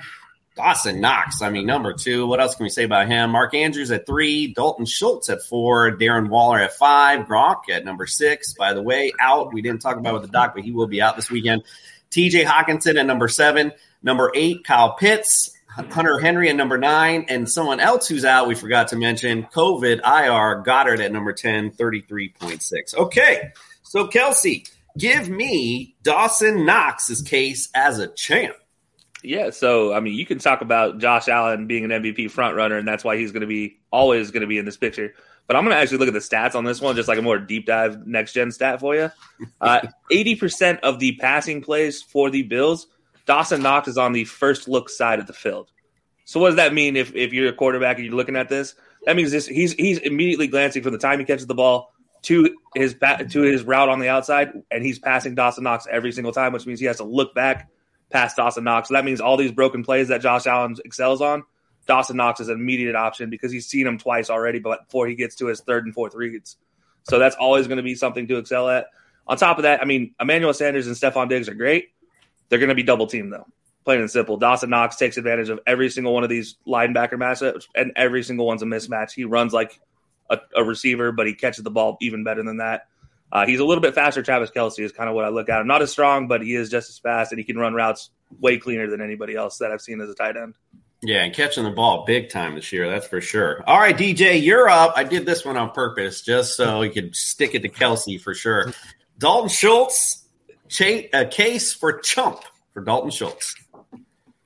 Dawson Knox, I mean number two. What else can we say about him? Mark Andrews at three, Dalton Schultz at four, Darren Waller at five, Gronk at number six. By the way, out. We didn't talk about with the doc, but he will be out this weekend. T.J. Hockenson at number seven, number eight, Kyle Pitts. Hunter Henry at number nine, and someone else who's out, we forgot to mention, COVID IR Goedert at number 10, 33.6. Okay, so Kelsey, give me Dawson Knox's case as a champ. Yeah, so I mean, you can talk about Josh Allen being an MVP front runner, and that's why he's going to be always going to be in this picture. But I'm going to actually look at the stats on this one, just like a more deep dive next gen stat for you. Uh, (laughs) eighty percent of the passing plays for the Bills Dawson Knox is on the first look side of the field. So what does that mean if, if you're a quarterback and you're looking at this? That means this he's he's immediately glancing from the time he catches the ball to his to his route on the outside, and he's passing Dawson Knox every single time, which means he has to look back past Dawson Knox. So that means all these broken plays that Josh Allen excels on, Dawson Knox is an immediate option because he's seen him twice already, but before he gets to his third and fourth reads. So that's always going to be something to excel at. On top of that, I mean, Emmanuel Sanders and Stefon Diggs are great. They're going to be double teamed though. Plain and simple. Dawson Knox takes advantage of every single one of these linebacker matchups, and every single one's a mismatch. He runs like a, a receiver, but he catches the ball even better than that. Uh, he's a little bit faster. Travis Kelce is kind of what I look at. him. Not as strong, but he is just as fast, and he can run routes way cleaner than anybody else that I've seen as a tight end. Yeah, and catching the ball big time this year, that's for sure. All right, DJ, you're up. I did this one on purpose just so you could stick it to Kelsey for sure. Dalton Schultz, a case for chump for Dalton Schultz.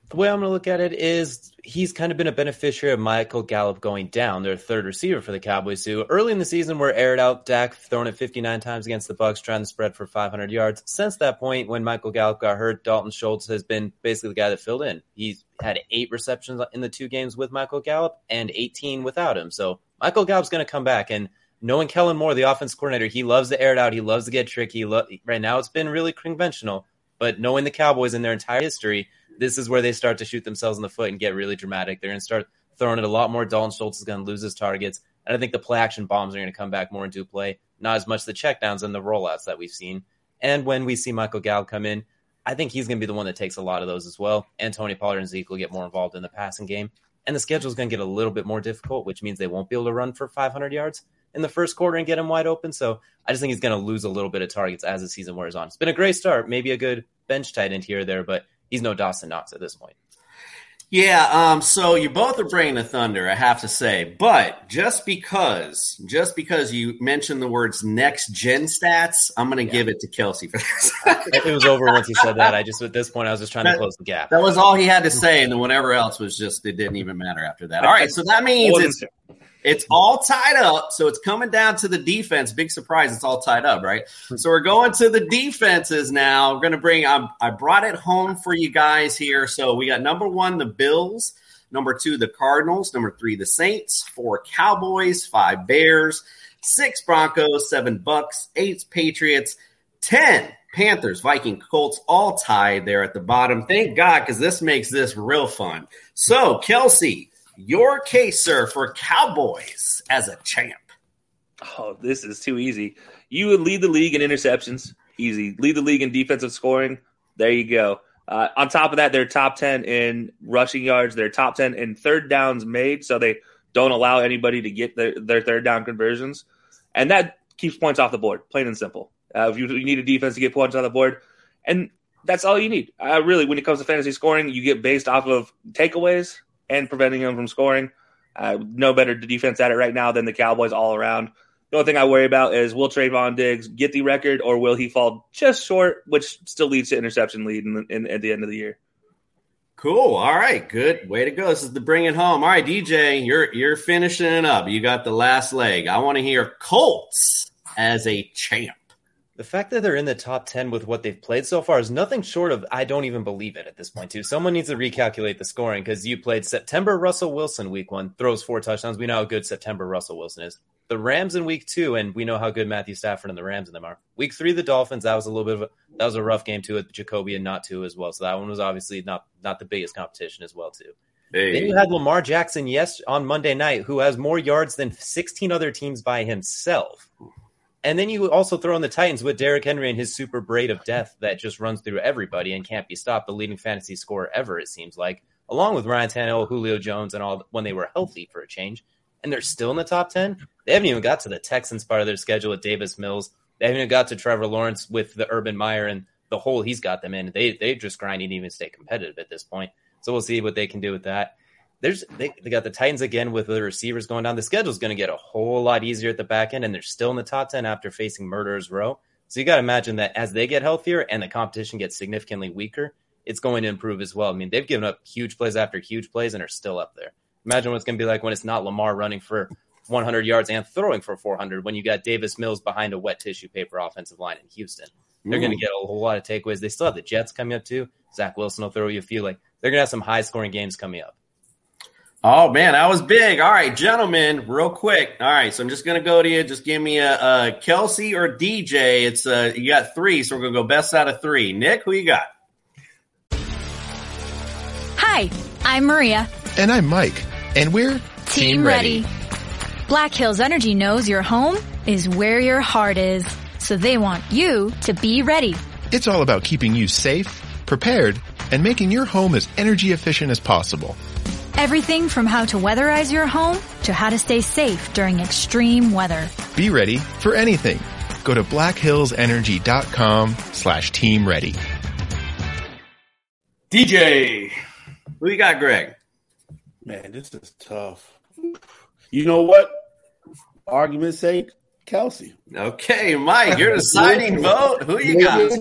the way I'm going to look at it is he's kind of been a beneficiary of Michael Gallup going down, their third receiver for the Cowboys, who early in the season were aired out Dak throwing it 59 times against the Bucks, trying to spread for 500 yards. Since that point, when Michael Gallup got hurt, Dalton Schultz has been basically the guy that filled in. He's had eight receptions in the two games with Michael Gallup and 18 without him. So Michael Gallup's going to come back and knowing Kellen Moore, the offense coordinator, he loves to air it out. He loves to get tricky. Right now, it's been really conventional, but knowing the Cowboys in their entire history, this is where they start to shoot themselves in the foot and get really dramatic. They're going to start throwing it a lot more. Dalton Schultz is going to lose his targets. And I think the play action bombs are going to come back more into play, not as much the checkdowns and the rollouts that we've seen. And when we see Michael Gallup come in, I think he's going to be the one that takes a lot of those as well. And Tony Pollard and Zeke will get more involved in the passing game. And the schedule is going to get a little bit more difficult, which means they won't be able to run for 500 yards in the first quarter and get him wide open. So I just think he's going to lose a little bit of targets as the season wears on. It's been a great start, maybe a good bench tight end here or there, but he's no Dawson Knox at this point. Yeah, um, so you both are bringing the thunder, I have to say. But just because, just because you mentioned the words next gen stats, I'm going to yeah. give it to Kelsey for this. (laughs) it was over once he said that. I just at this point, I was just trying that, to close the gap. That was all he had to say, and then whatever else was just it didn't even matter after that. All right, so that means it's it's all tied up, so it's coming down to the defense. Big surprise, it's all tied up, right? So we're going to the defenses now. We're going to bring. Um, I brought it home for you guys here. So we got number one, the Bills. Number two, the Cardinals. Number three, the Saints. Four, Cowboys. Five, Bears. Six, Broncos. Seven, Bucks. Eight, Patriots. Ten, Panthers, Viking, Colts, all tied there at the bottom. Thank God, because this makes this real fun. So, Kelsey, your case, sir, for Cowboys as a champ. Oh, this is too easy. You would lead the league in interceptions. Easy. Lead the league in defensive scoring. There you go. Uh, on top of that, they're top 10 in rushing yards. They're top 10 in third downs made, so they don't allow anybody to get their, their third down conversions. And that keeps points off the board, plain and simple. Uh, if you, you, need a defense to get points on the board, and that's all you need. Uh, really, when it comes to fantasy scoring, you get based off of takeaways and preventing them from scoring. Uh, no better defense at it right now than the Cowboys all around. The only thing I worry about is will Trevon Diggs get the record or will he fall just short, which still leads to interception lead in, in, at the end of the year. Cool. All right. Good. Way to go. This is the bring it home. All right, DJ, you're you're finishing it up. You got the last leg. I want to hear Colts as a champ. The fact that they're in the top 10 with what they've played so far is nothing short of, I don't even believe it at this point, too. Someone needs to recalculate the scoring because you played September Russell Wilson week one, throws four touchdowns. We know how good September Russell Wilson is. The Rams in week two, and we know how good Matthew Stafford and the Rams in them are. Week three, the Dolphins, that was a little bit of a, that was a rough game, too, with Jacoby and not two as well. So that one was obviously not, not the biggest competition as well, too. Hey. Then you had Lamar Jackson, yes, on Monday night, who has more yards than 16 other teams by himself. And then you also throw in the Titans with Derrick Henry and his super braid of death that just runs through everybody and can't be stopped. The leading fantasy scorer ever, it seems like, along with Ryan Tannehill, Julio Jones, and all when they were healthy for a change. And they're still in the top 10. They haven't even got to the Texans part of their schedule with Davis Mills. They haven't even got to Trevor Lawrence with the Urban Meyer and the hole he's got them in. They, they're just grinding to even stay competitive at this point. So we'll see what they can do with that there's they, they got the Titans again with the receivers going down. The schedule's going to get a whole lot easier at the back end, and they're still in the top ten after facing Murderers Row. So you got to imagine that as they get healthier and the competition gets significantly weaker, it's going to improve as well. I mean, they've given up huge plays after huge plays and are still up there. Imagine what it's going to be like when it's not Lamar running for 100 yards and throwing for 400 when you got Davis Mills behind a wet tissue paper offensive line in Houston. They're going to get a whole lot of takeaways. They still have the Jets coming up too. Zach Wilson will throw you a few. Like they're going to have some high scoring games coming up. Oh man, that was big. All right, gentlemen, real quick. All right, so I'm just gonna go to you. Just give me a, a Kelsey or DJ. It's uh, you got three, so we're gonna go best out of three. Nick, who you got? Hi, I'm Maria, and I'm Mike, and we're Team, Team ready. ready. Black Hills Energy knows your home is where your heart is, so they want you to be ready. It's all about keeping you safe, prepared, and making your home as energy efficient as possible. Everything from how to weatherize your home to how to stay safe during extreme weather. Be ready for anything. Go to blackhillsenergy.com slash team ready. DJ. Who you got, Greg? Man, this is tough. You know what? Argument's sake, Kelsey. Okay, Mike, you're deciding (laughs) vote. Who you got?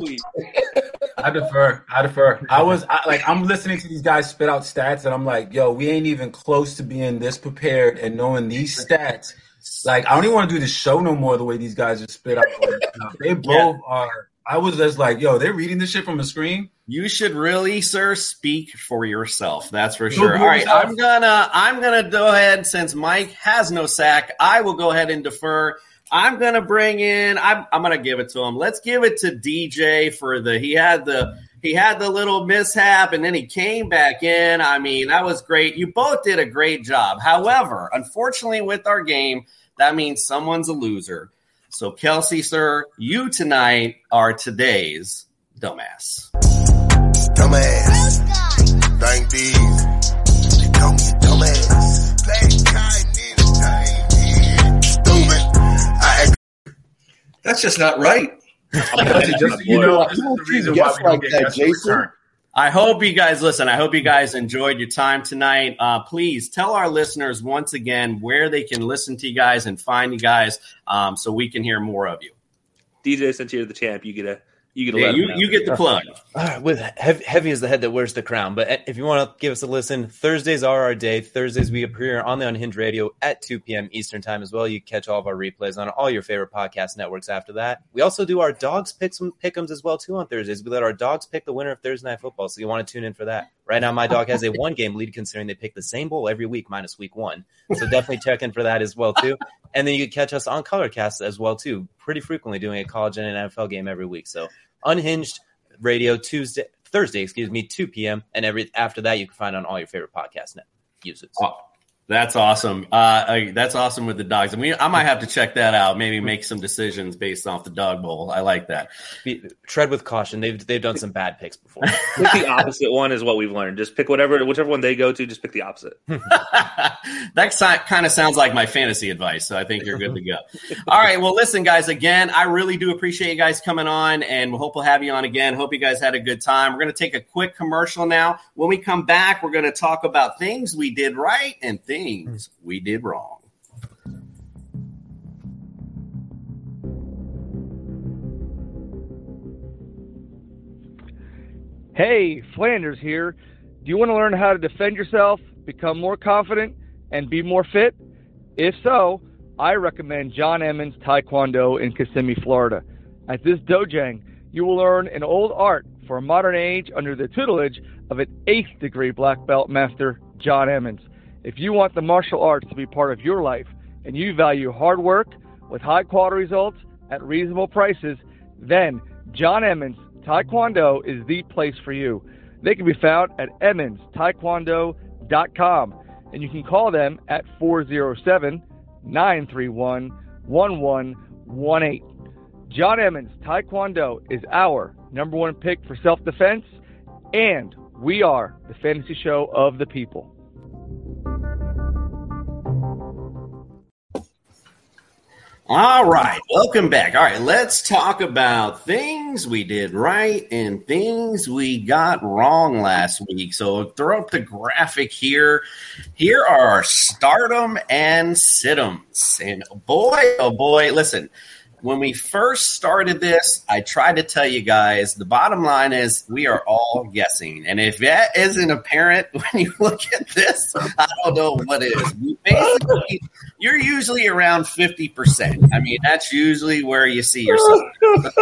I defer. I defer. I was I, like, I'm (laughs) listening to these guys spit out stats, and I'm like, yo, we ain't even close to being this prepared and knowing these stats. Like, I don't even want to do the show no more. The way these guys are spit out, all this (laughs) stuff. they both are. I was just like, yo, they're reading this shit from a screen. You should really, sir, speak for yourself. That's for sure. All right. I'm gonna I'm gonna go ahead since Mike has no sack. I will go ahead and defer. I'm gonna bring in. I'm I'm gonna give it to him. Let's give it to DJ for the. He had the he had the little mishap and then he came back in. I mean, that was great. You both did a great job. However, unfortunately, with our game, that means someone's a loser. So, Kelsey, sir, you tonight are today's dumbass. Dumbass. Thank these. That's just not right. you know, this is the reason why we don't get guests to. I hope you guys listen. I hope you guys enjoyed your time tonight. Uh, please tell our listeners once again where they can listen to you guys and find you guys, um, so we can hear more of you. DJ, since you're the champ, you get a you get a Yeah, let 'em you- you get the uh, plug. All right, with heavy, heavy is the head that wears the crown. But if you want to give us a listen, Thursdays are our day. Thursdays we appear on the Unhinged Radio at 2 p.m. Eastern time as well. You catch all of our replays on all your favorite podcast networks after that. We also do our dogs picks pickums as well too on Thursdays. We let our dogs pick the winner of Thursday night football, so you want to tune in for that. Right now, my dog has a one game lead considering they pick the same bowl every week minus week one. So definitely check in for that as well too. And then you can catch us on Colorcast as well too, pretty frequently doing a college and an NFL game every week. So Unhinged Radio Tuesday, Thursday, excuse me, 2 p.m. And every after that, you can find on all your favorite podcast net uses. That's awesome. Uh, uh, that's awesome with the dogs. I mean, I might have to check that out. Maybe make some decisions based off the dog bowl. I like that. Be, tread with caution. They've they've done some bad picks before. (laughs) pick the opposite one is what we've learned. Just pick whatever whichever one they go to. Just pick the opposite. (laughs) (laughs) that si- kind of sounds like my fantasy advice. So I think you're good to go. All right. Well, listen, guys, again, I really do appreciate you guys coming on and we hope we'll have you on again. Hope you guys had a good time. We're going to take a quick commercial now. When we come back, we're going to talk about things we did right and things Hmm. we did wrong. Hey, Flanders here. Do you want to learn how to defend yourself, become more confident, and be more fit? If so, I recommend John Emmons Taekwondo in Kissimmee, Florida. At this dojang, you will learn an old art for a modern age under the tutelage of an eighth degree black belt master, John Emmons. If you want the martial arts to be part of your life and you value hard work with high quality results at reasonable prices, then John Emmons Taekwondo is the place for you. They can be found at emmonstaekwondo.com and you can call them at 407 931 1118. John Emmons Taekwondo is our number one pick for self defense, and we are the fantasy show of the people. All right, welcome back. All right, let's talk about things we did right and things we got wrong last week. So, throw up the graphic here. Here are stardom and situms. And boy, oh boy, listen. When we first started this, I tried to tell you guys the bottom line is we are all guessing. And if that isn't apparent (laughs) when you look at this, I don't know what is. We Basically, you're usually around 50%. I mean, that's usually where you see yourself. (laughs)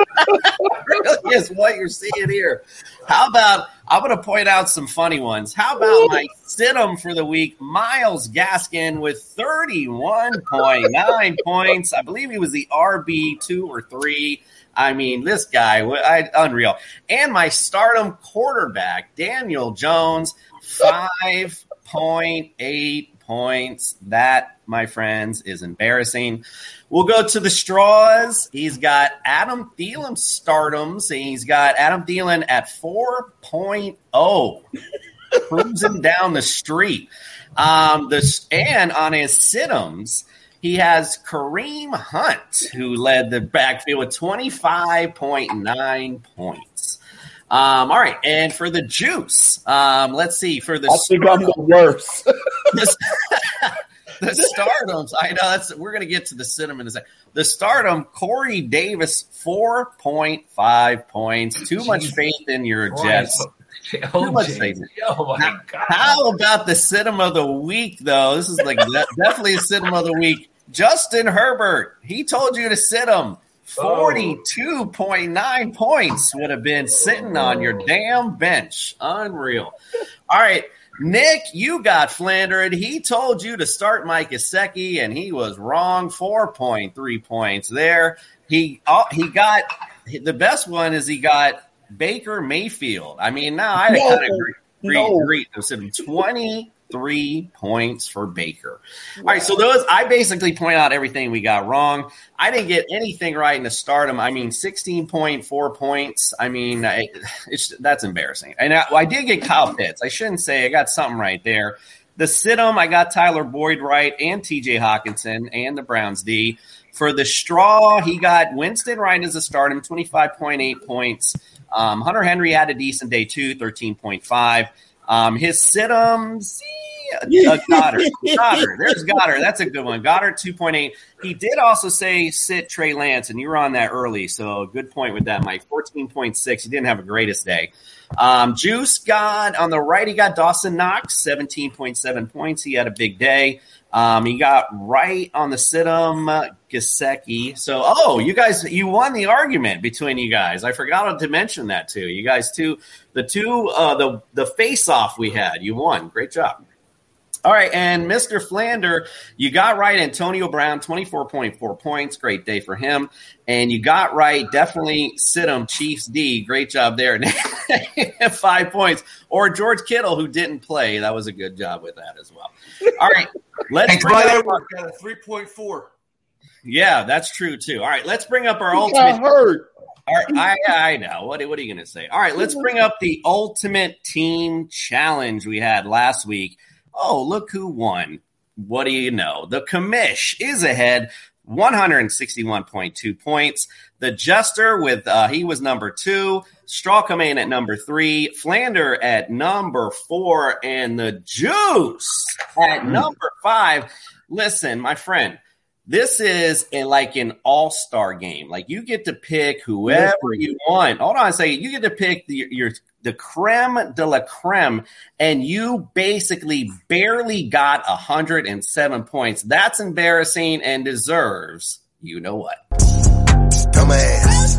really is what you're seeing here. How about I'm going to point out some funny ones. How about my situm for the week, Myles Gaskin with 31.9 points. I believe he was the RB two or three. I mean, this guy, I, unreal. And my stardom quarterback, Daniel Jones, 5.8 points. That, my friends, is embarrassing. We'll go to the straws. He's got Adam Thielen stardoms. and He's got Adam Thielen at 4.0, (laughs) cruising down the street. Um, this and on his situms, he has Kareem Hunt, who led the backfield with 25.9 points. Um, all right, and for the juice, um, let's see for the I think I'm the worst. (laughs) the, the stardoms. I know that's we're gonna get to the cinnamon in. The stardom, Corey Davis, four point five points. Too much faith in your Jets. Oh, Too much faith. Oh my How- god. How about the cinema of the week, though? This is like (laughs) definitely a cinema of the week. Justin Herbert, he told you to sit him. 42.9 points would have been sitting on your damn bench. Unreal. All right. Nick, you got flandered. He told you to start Mike Gesicki, and he was wrong. 4.3 points there. He oh, he got the best one is he got Baker Mayfield. I mean, now I No, kind of agree. agree, no. agree. I said 23 points for Baker. All right, so those I basically point out everything we got wrong. I didn't get anything right in the stardom. I mean, 16.4 points. I mean, I, it's that's embarrassing. And I, I did get Kyle Pitts. I shouldn't say I got something right there. The Sid'em, I got Tyler Boyd right and TJ Hockenson and the Browns D. For the straw, he got Winston right as a stardom, 25.8 points. Um, Hunter Henry had a decent day too, 13.5. Um, his Sid'em, uh, (laughs) Goedert. Goedert. There's Goedert. That's a good one. Goedert 2.8. He did also say sit Trey Lance, and you were on that early. So good point with that, Mike. 14.6. He didn't have a greatest day. Um, Juice got on the right, he got Dawson Knox, 17.7 points. He had a big day. Um, he got right on the Sidham uh, Gesicki. So, oh, you guys, you won the argument between you guys. I forgot to mention that too. You guys, two, the two, uh, the the face off we had, you won. Great job. All right, and Mr. Flander, you got right Antonio Brown, 24.4 points. Great day for him. And you got right, definitely Sidham, Chiefs D. Great job there. (laughs) Five points. Or George Kittle, who didn't play. That was a good job with that as well. All right, let's And bring Clyde up Edwards got a three point four. Yeah, that's true too. All right, let's bring up our He ultimate. got hurt. All right, I, I know. What, what are you going to say? All right, let's bring up the ultimate team challenge we had last week. Oh, look who won. What do you know? The commish is ahead, 161.2 points. The Jester with uh, he was number two. Straw coming in at number three. Flander at number four, and the Juice at number five. Listen, my friend, this is a, like an all-star game. Like you get to pick whoever you want. Hold on a second. You get to pick the, your the creme de la creme, and you basically barely got 107 points. That's embarrassing and deserves you know what. Dumbass.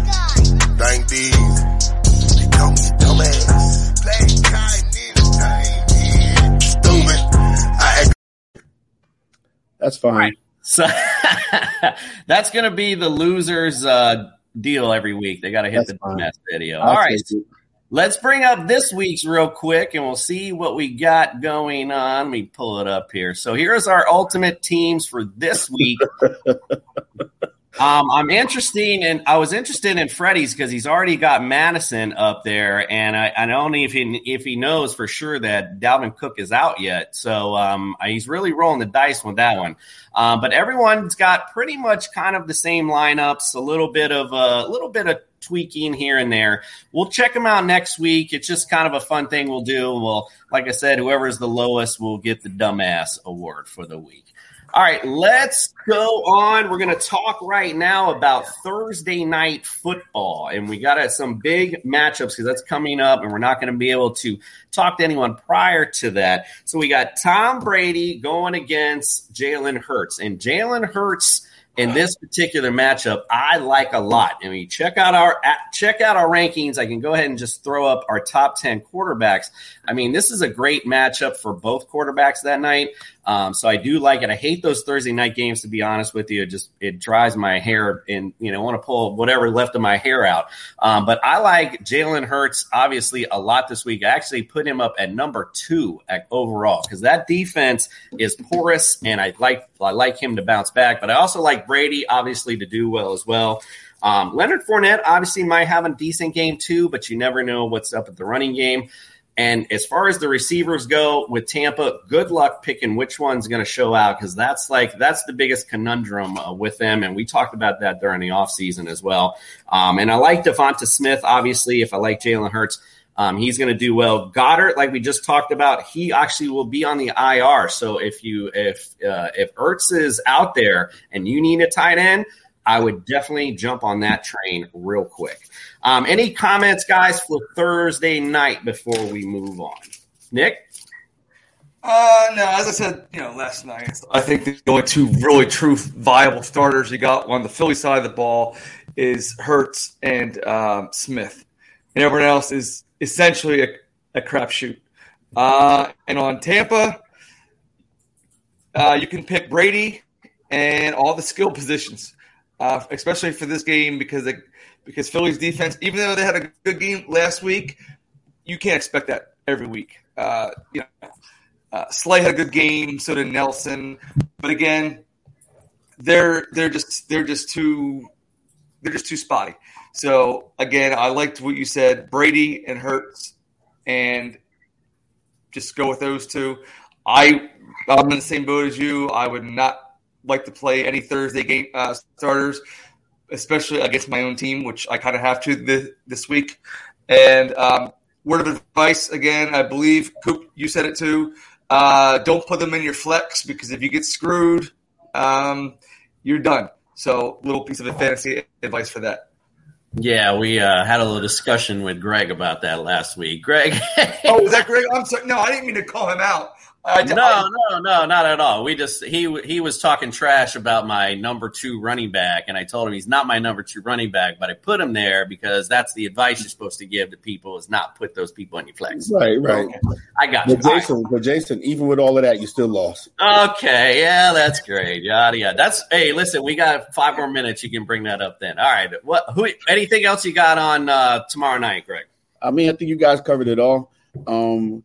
Thank these. They call me dumbass. Black guy need a thing. Stupid. I act That's fine. So (laughs) that's going to be the losers uh, deal every week. They got to hit That's the mess video. I'll All right. Let's bring up this week's real quick and we'll see what we got going on. Let me pull it up here. So here's our ultimate teams for this week. (laughs) Um, I'm interested in. I was interested in Freddie's because he's already got Mattison up there, and I, I don't know if he if he knows for sure that Dalvin Cook is out yet. So um, he's really rolling the dice with that one. Um, but everyone's got pretty much kind of the same lineups. A little bit of a little bit of tweaking here and there. We'll check them out next week. It's just kind of a fun thing we'll do. We'll, like I said, whoever is the lowest will get the dumbass award for the week. All right, let's go on. We're going to talk right now about Thursday night football, and we got some big matchups because that's coming up, and we're not going to be able to talk to anyone prior to that. So we got Tom Brady going against Jalen Hurts, and Jalen Hurts in this particular matchup, I like a lot. And we check out our check out our rankings. I can go ahead and just throw up our top ten quarterbacks. I mean, this is a great matchup for both quarterbacks that night. Um, so I do like it. I hate those Thursday night games to be honest with you. It just it dries my hair and you know want to pull whatever left of my hair out. Um, but I like Jalen Hurts obviously a lot this week. I actually put him up at number two at overall because that defense is porous and I like I like him to bounce back. But I also like Brady obviously to do well as well. Um, Leonard Fournette obviously might have a decent game too, but you never know what's up at the running game. And as far as the receivers go with Tampa, good luck picking which one's going to show out because that's like that's the biggest conundrum uh, with them. And we talked about that during the offseason as well. Um, and I like Devonta Smith, obviously, if I like Jalen Hurts. Um, he's going to do well. Goedert, like we just talked about, he actually will be on the IR. So if you if uh, if Ertz is out there and you need a tight end, I would definitely jump on that train real quick. Um, any comments, guys, for Thursday night before we move on? Nick. Uh, no, as I said, you know, last night, I think the only two really true viable starters you got on the Philly side of the ball is Hurts and um, Smith, and everyone else is essentially a, a crapshoot. Uh, and on Tampa, uh, you can pick Brady and all the skill positions, uh, especially for this game because they, because Philly's defense, even though they had a good game last week, you can't expect that every week. Uh, you know, uh, Slay had a good game, so did Nelson, but again, they're they're just they're just too they're just too spotty. So again, I liked what you said, Brady and Hurts, and just go with those two. I I'm in the same boat as you. I would not like to play any Thursday game uh, starters, especially against my own team, which I kind of have to this, this week. And um, word of advice again, I believe Coop, you said it too. Uh, don't put them in your flex because if you get screwed, um, you're done. So, little piece of fantasy advice for that. Yeah, we uh, had a little discussion with Greg about that last week. Greg. oh, was that (laughs) Greg? I'm sorry. No, I didn't mean to call him out. I, no, no, no, not at all. We just he he was talking trash about my number two running back, and I told him he's not my number two running back, but I put him there because that's the advice you're supposed to give to people is not put those people on your flex. Right, right. I got But you. All right. Jason, but Jason, even with all of that, you still lost. Okay, yeah, that's great. Yada yada. That's hey, listen, we got five more minutes. You can bring that up then. All right. What? Who? Anything else you got on uh, tomorrow night, Greg? I mean, I think you guys covered it all. Um,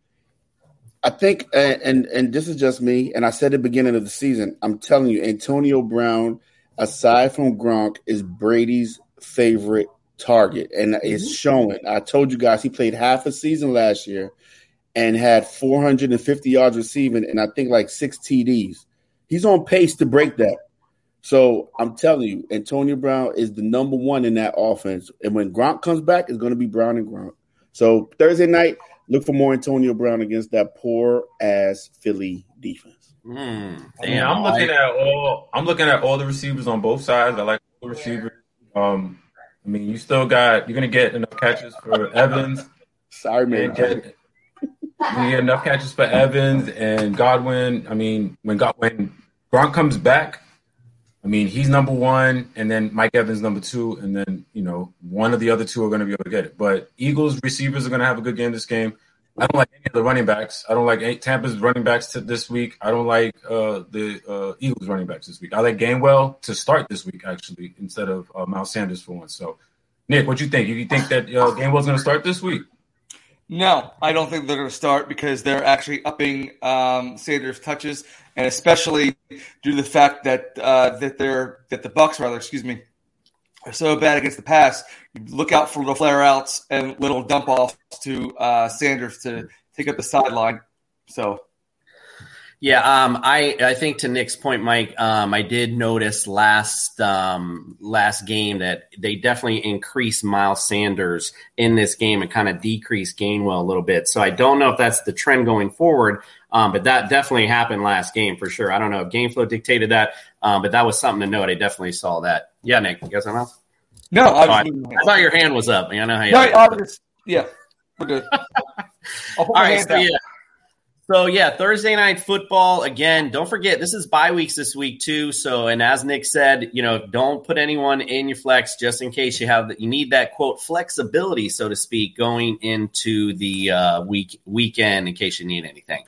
I think, and, and this is just me, and I said at the beginning of the season, I'm telling you, Antonio Brown, aside from Gronk, is Brady's favorite target, and it's mm-hmm. showing. I told you guys he played half a season last year and had 450 yards receiving, and I think like six TDs. He's on pace to break that. So I'm telling you, Antonio Brown is the number one in that offense, and when Gronk comes back, it's going to be Brown and Gronk. So Thursday night, look for more Antonio Brown against that poor ass Philly defense. I mean, I'm looking at all. I'm looking at all the receivers on both sides. I like all the receivers. Um, I mean, you still got. You're gonna get enough catches for Evans. Sorry, man. Get, you get enough catches for Evans and Godwin. I mean, when God, when Gronk comes back, I mean, he's number one, and then Mike Evans number two, and then you know one of the other two are going to be able to get it. But Eagles receivers are going to have a good game this game. I don't like any of the running backs. I don't like any, Tampa's running backs this week. I don't like uh, the uh, Eagles running backs this week. I like Gainwell to start this week actually instead of uh, Miles Sanders for once. So, Nick, what do you think? You think that uh, Gainwell's going to start this week? No, I don't think they're going to start because they're actually upping um, Sanders' touches, and especially due to the fact that uh, that they're that the Bucks rather, excuse me, are so bad against the pass. You look out for little flare outs and little dump offs to uh, Sanders to take up the sideline. So Yeah, um, I I think to Nick's point, Mike, um, I did notice last um, last game that they definitely increased Miles Sanders in this game and kind of decreased Gainwell a little bit. So I don't know if that's the trend going forward, um, but that definitely happened last game for sure. I don't know if game flow dictated that, um, but that was something to note. I definitely saw that. Yeah, Nick, you got something else? No, Oh, I, I thought your hand was up. I know how you. no, I was yeah, we're good. (laughs) I'll put my hand so yeah. So yeah, Thursday night football again. Don't forget this is bye weeks this week too. So and as Nick said, you know, don't put anyone in your flex just in case you have that you need that quote flexibility, so to speak, going into the uh, week weekend in case you need anything.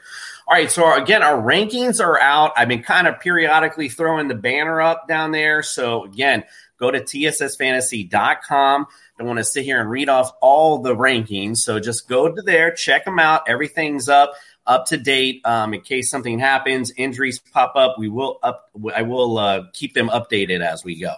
All right, so again, our rankings are out. I've been kind of periodically throwing the banner up down there. So again, go to tssfantasy.com. Don't want to sit here and read off all the rankings. So just go to there, check them out. Everything's up. Up to date um, in case something happens, injuries pop up. We will up. I will uh, keep them updated as we go.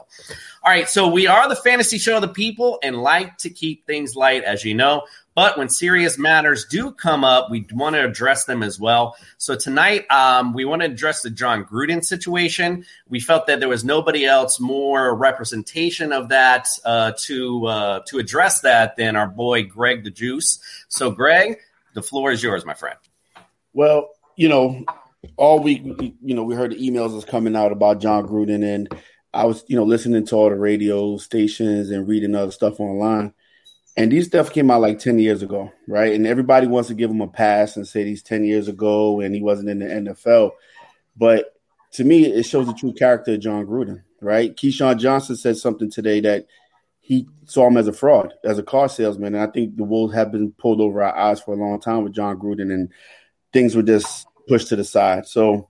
All right, so we are the fantasy show of the people and like to keep things light, as you know. But when serious matters do come up, we want to address them as well. So tonight, um, we want to address the Jon Gruden situation. We felt that there was nobody else more representation of that uh, to uh, to address that than our boy Greg the Juice. So, Greg, the floor is yours, my friend. Well, you know, all week, we- you know, we heard the emails that's coming out about Jon Gruden, and I was, you know, listening to all the radio stations and reading other stuff online. And these stuff came out like 10 years ago, right? And everybody wants to give him a pass and say he's 10 years ago and he wasn't in the NFL. But to me, it shows the true character of Jon Gruden, right? Keyshawn Johnson said something today that he saw him as a fraud, as a car salesman. And I think the Wolves have been pulled over our eyes for a long time with Jon Gruden, and things were just pushed to the side. So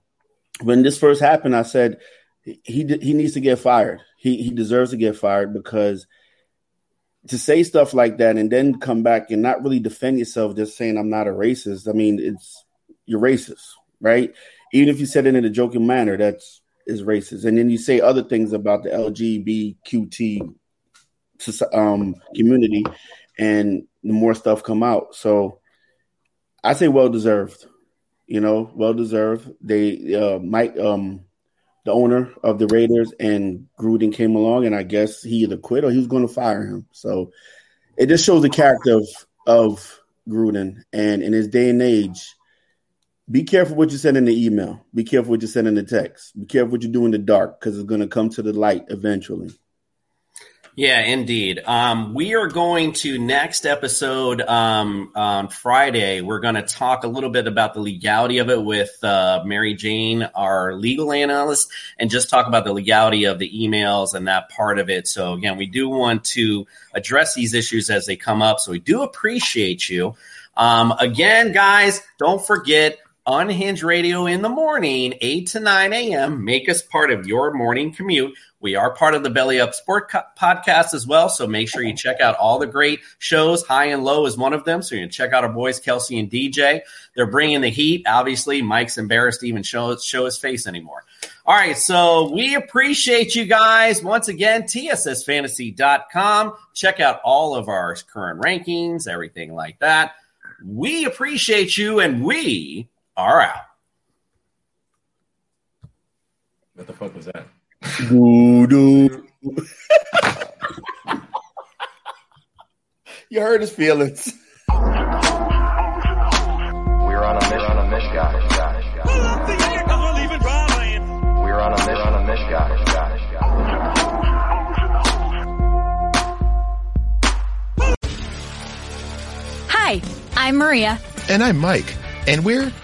when this first happened, I said he he needs to get fired. He he deserves to get fired because to say stuff like that and then come back and not really defend yourself, just saying I'm not a racist. I mean, it's you're racist, right? Even if you said it in a joking manner, that's is racist. And then you say other things about the LGBTQT um, community, and the more stuff come out. So I say well deserved. You know, well deserved. They uh, Mike, um, the owner of the Raiders, and Gruden came along, and I guess he either quit or he was going to fire him. So it just shows the character of of Gruden, and in his day and age, be careful what you send in the email. Be careful what you send in the text. Be careful what you do in the dark because it's going to come to the light eventually. Yeah, indeed. Um, we are going to next episode um, on Friday. We're going to talk a little bit about the legality of it with uh, Mary Jane, our legal analyst, and just talk about the legality of the emails and that part of it. So again, we do want to address these issues as they come up. So we do appreciate you. Um, again, guys, don't forget Unhinged Radio in the morning, 8 to 9 a.m. Make us part of your morning commute. We are part of the Belly Up Sport co- podcast as well. So make sure you check out all the great shows. High and Low is one of them. So you can check out our boys, Kelsey and DJ. They're bringing the heat. Obviously, Mike's embarrassed to even show, show his face anymore. All right. So we appreciate you guys. Once again, TSSfantasy.com. Check out all of our current rankings, everything like that. We appreciate you and we are out. What the fuck was that? Doo-doo. (laughs) you hurt his feelings. We're on a mission, on a mission, guys. guys, guys. We're on a mission, on a mission, guys. guys, Hi, I'm Maria. And I'm Mike. And we're